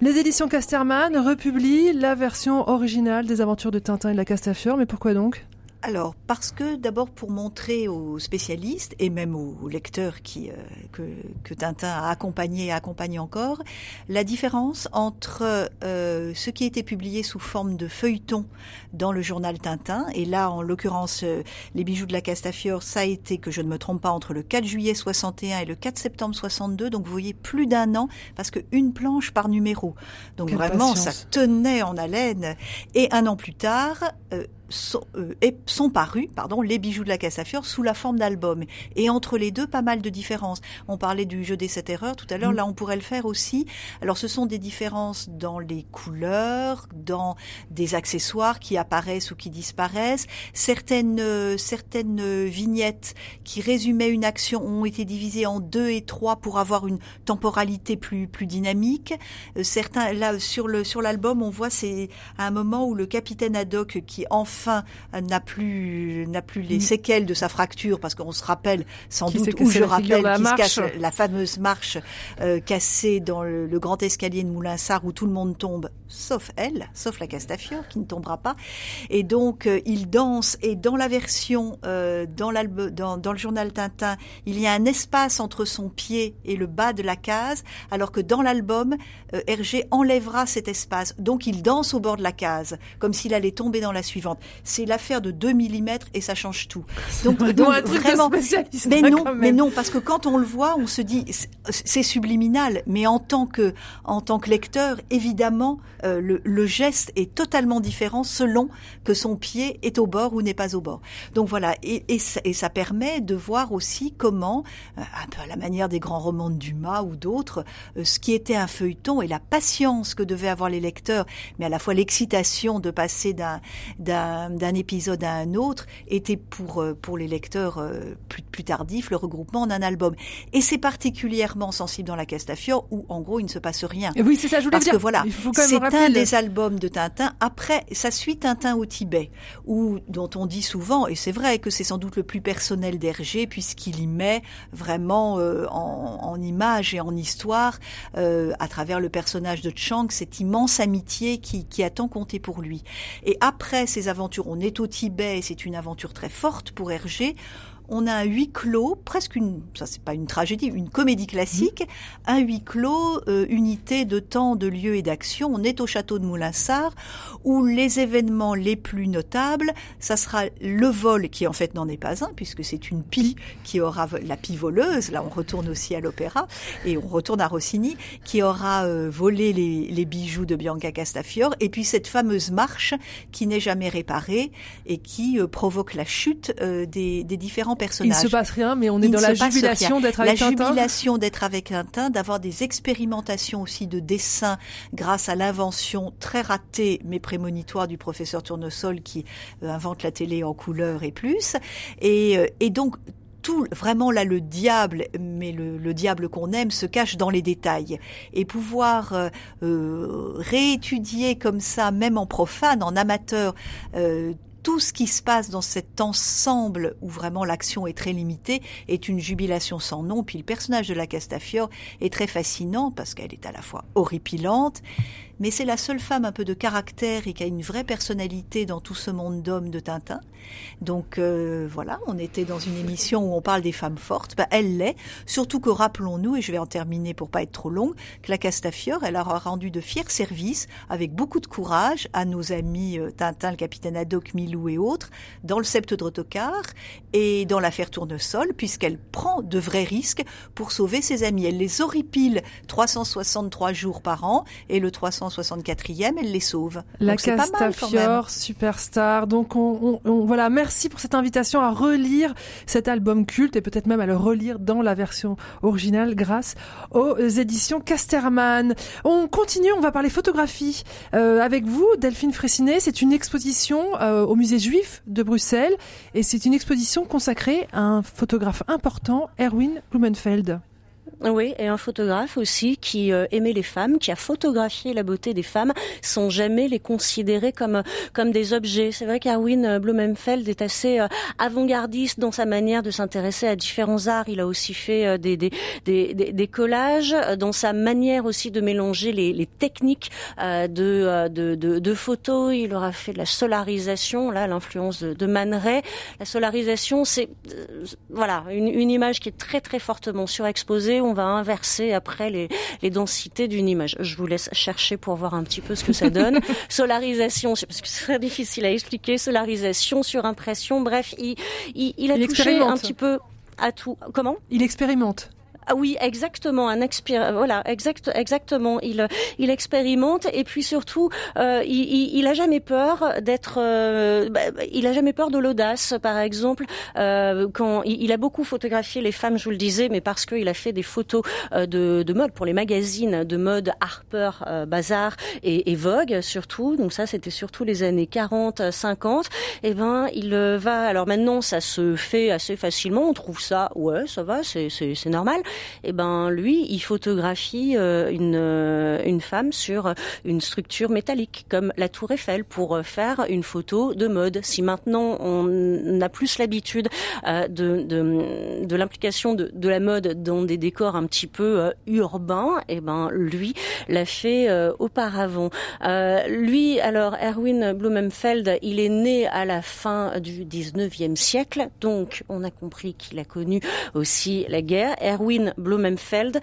les éditions Casterman republient la version originale des aventures de Tintin et de la Castafiore, mais pourquoi donc? Alors, parce que d'abord pour montrer aux spécialistes et même aux lecteurs qui, euh, que, que Tintin a accompagné et accompagne encore, la différence entre euh, ce qui était publié sous forme de feuilleton dans le journal Tintin, et là en l'occurrence euh, les bijoux de la Castafiore, ça a été, que je ne me trompe pas, entre le 4 juillet 61 et le 4 septembre 62, donc vous voyez plus d'un an, parce que une planche par numéro. Donc Quelle vraiment, patience. ça tenait en haleine. Et un an plus tard, euh, sont, euh, sont parus pardon, les bijoux de la Castafiore sous la forme d'album. Et entre les deux, pas mal de différences. On parlait du jeu des sept erreurs tout à l'heure, Mm. là on pourrait le faire aussi. Alors ce sont des différences dans les couleurs, dans des accessoires qui apparaissent ou qui disparaissent. Certaines, euh, certaines vignettes qui résumaient une action ont été divisées en deux et trois pour avoir une temporalité plus, plus dynamique. Euh, certains, là, sur le, sur l'album, on voit c'est à un moment où le capitaine Haddock, qui enfin euh, n'a plus, n'a plus les Mm. séquelles de sa fracture, parce qu'on se rappelle sans Qui doute, ou je rappelle, qui se casse la fameuse marche euh, cassée dans le, le grand escalier de Moulinsart où tout le monde tombe, sauf elle, sauf la Castafiore qui ne tombera pas. Et donc euh, il danse et dans la version euh, dans l'album dans, dans le journal Tintin, il y a un espace entre son pied et le bas de la case, alors que dans l'album Hergé enlèvera cet espace. Donc il danse au bord de la case comme s'il allait tomber dans la suivante. C'est l'affaire de 2 mm et ça change tout. Donc, vraiment donc, un truc de vraiment spécialiste, mais hein, non, quand même. mais non parce que quand on le voit, on se dit c'est- c'est subliminal, mais en tant que en tant que lecteur, évidemment, euh, le, le geste est totalement différent selon que son pied est au bord ou n'est pas au bord. Donc voilà, et, et, ça, et ça permet de voir aussi comment, euh, un peu à la manière des grands romans de Dumas ou d'autres, euh, ce qui était un feuilleton et la patience que devaient avoir les lecteurs, mais à la fois l'excitation de passer d'un d'un d'un épisode à un autre, était pour euh, pour les lecteurs euh, plus plus tardifs le regroupement d'un album. Et c'est particulièrement sensible dans la Castafiore où en gros il ne se passe rien. Et oui, c'est ça, je voulais Parce dire. que voilà, c'est un le- des albums de Tintin. Après, ça suit Tintin au Tibet, où dont on dit souvent, et c'est vrai que c'est sans doute le plus personnel d'Hergé, puisqu'il y met vraiment euh, en, en images et en histoire, euh, à travers le personnage de Chang, cette immense amitié qui, qui a tant compté pour lui. Et après ces aventures On est au Tibet, c'est une aventure très forte pour Hergé. On a un huis clos, presque une, ça c'est pas une tragédie, une comédie classique, un huis clos, euh, unité de temps, de lieu et d'action. On est au château de Moulinsart, où les événements les plus notables, ça sera le vol, qui en fait n'en est pas un, puisque c'est une pie qui aura, la pie voleuse, là on retourne aussi à l'opéra, et on retourne à Rossini, qui aura euh, volé les, les bijoux de Bianca Castafiore, et puis cette fameuse marche qui n'est jamais réparée, et qui euh, provoque la chute euh, des, des différents Il personnages. se passe rien, mais on est Il dans ne la jubilation d'être avec La Tintin. jubilation d'être avec Tintin, d'avoir des expérimentations aussi de dessin grâce à l'invention très ratée mais prémonitoire du professeur Tournesol qui euh, invente la télé en couleur et plus. Et, euh, et donc tout vraiment là le diable, mais le, le diable qu'on aime se cache dans les détails et pouvoir euh, euh, réétudier comme ça, même en profane, en amateur. euh, tout ce qui se passe dans cet ensemble où vraiment l'action est très limitée est une jubilation sans nom. Puis le personnage de la Castafiore est très fascinant parce qu'elle est à la fois horripilante, mais c'est la seule femme un peu de caractère et qui a une vraie personnalité dans tout ce monde d'hommes de Tintin. Donc euh, voilà, on était dans une émission où on parle des femmes fortes. Ben, elle l'est, surtout que rappelons-nous, et je vais en terminer pour pas être trop longue, que la Castafiore, elle aura rendu de fiers services avec beaucoup de courage à nos amis euh, Tintin, le capitaine Haddock, Milou et autres, dans le Sept d'Autocar et dans l'affaire Tournesol, puisqu'elle prend de vrais risques pour sauver ses amis. Elle les horripile 363 jours par an et le 364e, elle les sauve. La Donc pas mal. Castafiore, superstar. Donc on, on- on- voilà, merci pour cette invitation à relire cet album culte et peut-être même à le relire dans la version originale grâce aux éditions Casterman. On continue, on va parler photographie euh, avec vous, Delphine Fressinet. C'est une exposition euh, au musée juif de Bruxelles et c'est une exposition consacrée à un photographe important, Erwin Blumenfeld. Oui, et un photographe aussi qui euh, aimait les femmes, qui a photographié la beauté des femmes sans jamais les considérer comme comme des objets. C'est vrai qu'Erwin Blumenfeld est assez euh, avant-gardiste dans sa manière de s'intéresser à différents arts. Il a aussi fait euh, des, des, des, des, collages, euh, dans sa manière aussi de mélanger les, les techniques euh, de, euh, de, de, de photos. Il aura fait de la solarisation, là, l'influence de, de Man. La solarisation, c'est euh, voilà une, une image qui est très très fortement surexposée. On va inverser après les, les densités d'une image. Je vous laisse chercher pour voir un petit peu ce que ça donne. *laughs* solarisation, parce que c'est très difficile à expliquer. Solarisation, surimpression, bref, il, il, il a Il touché un petit peu à tout. Comment? Il expérimente. Ah oui, exactement, un expir voilà, exact, exactement. Il il expérimente et puis surtout, euh, il, il, a jamais peur d'être, euh, bah, il a jamais peur de l'audace. Par exemple, euh, quand il, il a beaucoup photographié les femmes, je vous le disais, mais parce qu'il a fait des photos euh, de, de mode pour les magazines de mode Harper, euh, Bazaar et, et Vogue surtout. Donc ça, c'était surtout les années 40, 50. Et ben, il euh, va. Alors maintenant, ça se fait assez facilement. On trouve ça, ouais, ça va, c'est normal. Et ben, lui, il photographie euh, une euh, une femme sur une structure métallique comme la Tour Eiffel pour euh, faire une photo de mode. Si maintenant on a plus l'habitude de de, de l'implication de, de la mode dans des décors un petit peu urbains, et ben lui l'a fait auparavant. Lui, alors Erwin Blumenfeld, il est né à la fin du 19e siècle, donc on a compris qu'il a connu aussi la guerre. Blumenfeld,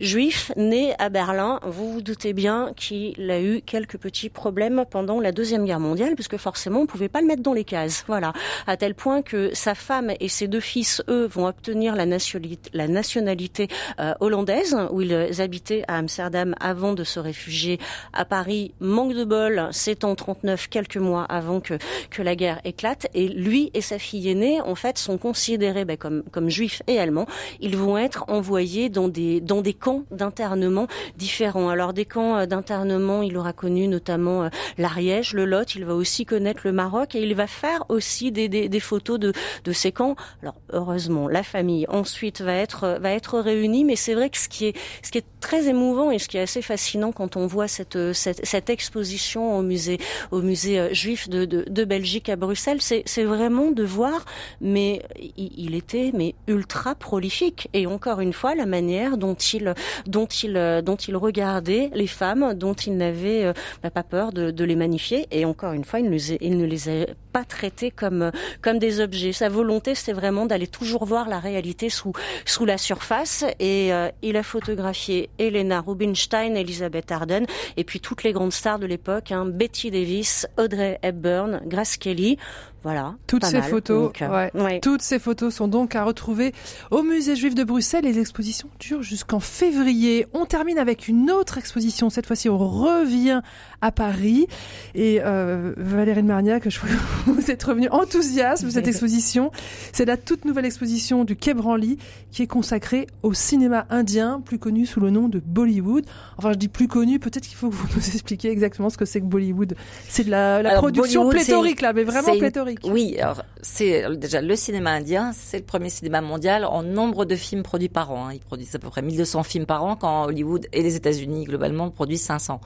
juif, né à Berlin, vous vous doutez bien qu'il a eu quelques petits problèmes pendant la Deuxième Guerre mondiale, puisque forcément on pouvait pas le mettre dans les cases. Voilà, à tel point que sa femme et ses deux fils, eux, vont obtenir la nationalité, la nationalité euh, hollandaise, où ils habitaient à Amsterdam avant de se réfugier à Paris. Manque de bol, c'est en 39, quelques mois avant que que la guerre éclate, et lui et sa fille aînée, en fait, sont considérés ben, comme comme juifs et allemands. Ils vont être envoyés dans des dans des camps d'internement différents. Alors des camps euh, d'internement, il aura connu notamment euh, l'Ariège, le Lot, il va aussi connaître le Maroc et il va faire aussi des, des, des photos de, de ces camps. Alors heureusement, la famille ensuite va être va être réunie, mais c'est vrai que ce qui est ce qui est très émouvant et ce qui est assez fascinant quand on voit cette cette, cette exposition au musée au musée euh, juif de, de, de Belgique à Bruxelles, c'est c'est vraiment de voir, mais il était mais ultra prolifique et encore une fois la manière dont il dont il euh, dont il regardait les femmes, dont il n'avait euh, bah, pas peur de, de les magnifier. Et encore une fois, il ne les a, il ne les a pas traités comme euh, comme des objets. Sa volonté, c'était vraiment d'aller toujours voir la réalité sous sous la surface. Et il a photographié Elena Rubinstein, Elizabeth Arden, et puis toutes les grandes stars de l'époque, hein, Betty Davis, Audrey Hepburn, Grace Kelly. Voilà. Toutes ces mal. photos, Donc, euh, ouais. ouais. toutes ces photos sont donc à retrouver au Musée Juif de Bruxelles. Les expositions durent jusqu'en février. On termine avec une autre exposition. Cette fois-ci, on revient à Paris. Et euh, Valérie de Marniac, je vois que *laughs* vous êtes revenu enthousiaste de cette exposition. C'est la toute nouvelle exposition du Quai Branly qui est consacrée au cinéma indien, plus connu sous le nom de Bollywood. Enfin, je dis plus connu. Peut-être qu'il faut que vous *laughs* nous expliquiez exactement ce que c'est que Bollywood. C'est de la, la Alors, production Bollywood, pléthorique là, mais vraiment c'est Oui, alors c'est déjà le cinéma indien, c'est le premier cinéma mondial en nombre de films produits par an. hein. Ils produisent à peu près 1200 films par an, quand Hollywood et les États-Unis globalement produisent 500.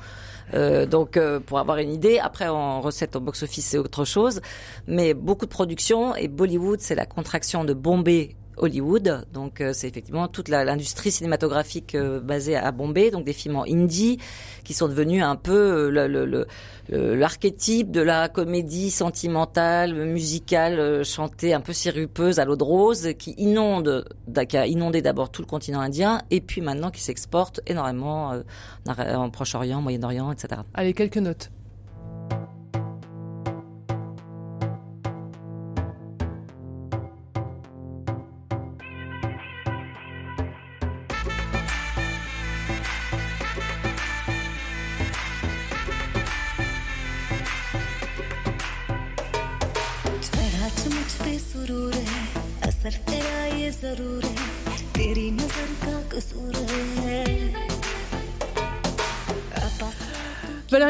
Euh, donc, euh, pour avoir une idée, après en recette au box-office c'est autre chose, mais beaucoup de productions et Bollywood c'est la contraction de Bombay. Hollywood, donc euh, c'est effectivement toute l'industrie cinématographique euh, basée à Bombay, donc des films en hindi qui sont devenus un peu euh, l'archétype de la comédie sentimentale, musicale, chantée un peu sirupeuse à l'eau de rose, qui inonde, qui a inondé d'abord tout le continent indien, et puis maintenant qui s'exporte énormément en en Proche-Orient, Moyen-Orient, etc. Allez, quelques notes.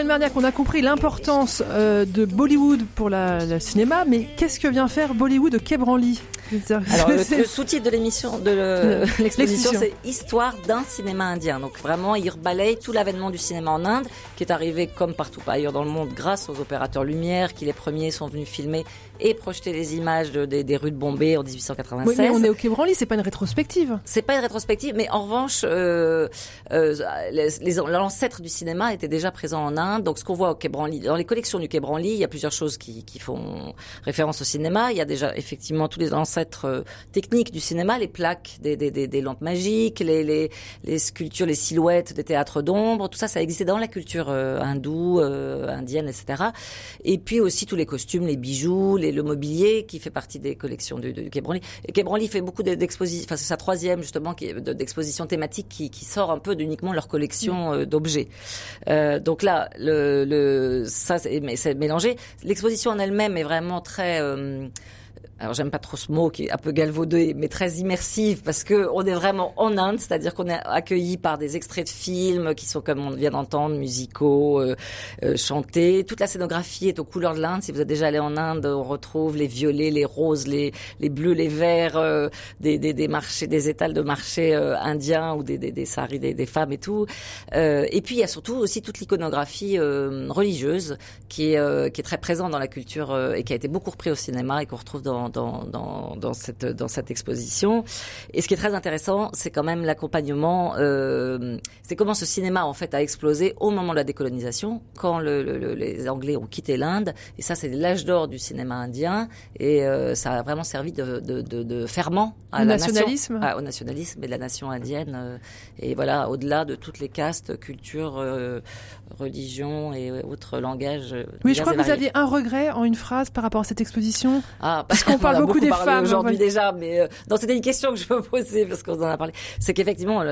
Marniac, on a compris l'importance euh, de Bollywood pour le cinéma, mais qu'est-ce que vient faire Bollywood au Quai Branly? *laughs* Alors, le, sous-titre de l'émission, de le- l'exposition, c'est Histoire d'un cinéma indien. Donc vraiment, il balaye tout l'avènement du cinéma en Inde, qui est arrivé comme partout ailleurs dans le monde grâce aux opérateurs Lumière, qui les premiers sont venus filmer et projeter les images de- des, des rues de Bombay en 1896. Oui, mais on est au Quai c'est pas une rétrospective. C'est pas une rétrospective, mais en revanche, euh, euh, l'ancêtre du cinéma était déjà présent en Inde. Donc, ce qu'on voit au Quai Branly, dans les collections du Quai Branly, il y a plusieurs choses qui, qui font référence au cinéma. Il y a déjà effectivement tous les ancêtres euh, techniques du cinéma, les plaques des, des, des, des lampes magiques, les, les, les sculptures, les silhouettes des théâtres d'ombre. Tout ça, ça existait dans la culture euh, hindoue, euh, indienne, etc. Et puis aussi tous les costumes, les bijoux, les, le mobilier qui fait partie des collections du, du Quai Branly. Et Quai Branly fait beaucoup d'expositions, enfin c'est sa troisième justement qui est de- d'expositions thématiques qui, qui sort un peu d'uniquement leur collection euh, d'objets. Euh, donc là, le, le ça c'est mélangé. L'exposition en elle-même est vraiment très euh, alors j'aime pas trop ce mot qui est un peu galvaudé, mais très immersive parce que on est vraiment en Inde, c'est-à-dire qu'on est accueilli par des extraits de films qui sont comme on vient d'entendre, musicaux, euh, euh, chantés. Toute la scénographie est aux couleurs de l'Inde. Si vous êtes déjà allé en Inde, on retrouve les violets, les roses, les, les bleus, les verts, euh, des, des, des marchés, des étals de marché euh, indiens ou des, des, des saris des, des femmes et tout. Euh, et puis il y a surtout aussi toute l'iconographie religieuse qui est, qui est très présente dans la culture et qui a été beaucoup repris au cinéma et qu'on retrouve dans, dans, dans, dans, cette, dans cette exposition. Et ce qui est très intéressant, c'est quand même l'accompagnement. Euh, c'est comment ce cinéma en fait a explosé au moment de la décolonisation, quand le, le- le- les Anglais ont quitté l'Inde. Et ça, c'est l'âge d'or du cinéma indien. Et euh, ça a vraiment servi de, de, de, de ferment à Au la nationalisme. nation, ah, au nationalisme et de la nation indienne. euh, et voilà, au-delà de toutes les castes, cultures, euh, religions et autres langages. euh, Oui, divers je crois que vous aviez un regret en une phrase par rapport à cette exposition. Ah, Parce qu'on on parle beaucoup des femmes, aujourd'hui ouais. déjà, mais euh, non, c'était une question que je me posais parce qu'on en a parlé. C'est qu'effectivement,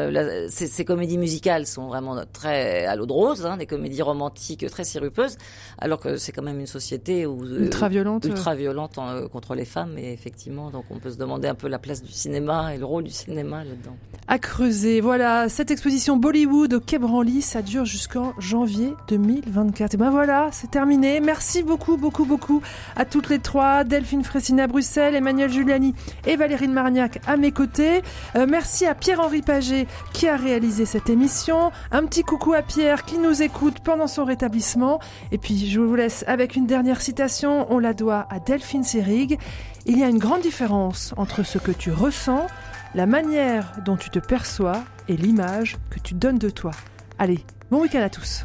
ces, ces comédies musicales sont vraiment très à l'eau de rose, hein, des comédies romantiques très sirupeuses, alors que c'est quand même une société où euh, Ultra violente. ultra violente en- euh, contre les femmes. Et effectivement, donc on peut se demander un peu la place du cinéma et le rôle du cinéma là-dedans. à creuser. Voilà, cette exposition Bollywood au Quai Branly, ça dure jusqu'en janvier 2024. Et ben voilà, c'est terminé. Merci beaucoup, beaucoup, beaucoup à toutes les trois. Delphine Fressina à Bruxelles, Emmanuel Giuliani et Valérie Marniac à mes côtés. Euh, merci à Pierre-Henri Paget qui a réalisé cette émission. Un petit coucou à Pierre qui nous écoute pendant son rétablissement. Et puis je vous laisse avec une dernière citation. On la doit à Delphine Serig. Il y a une grande différence entre ce que tu ressens La manière dont tu te perçois est l'image que tu donnes de toi. Allez, bon week-end à tous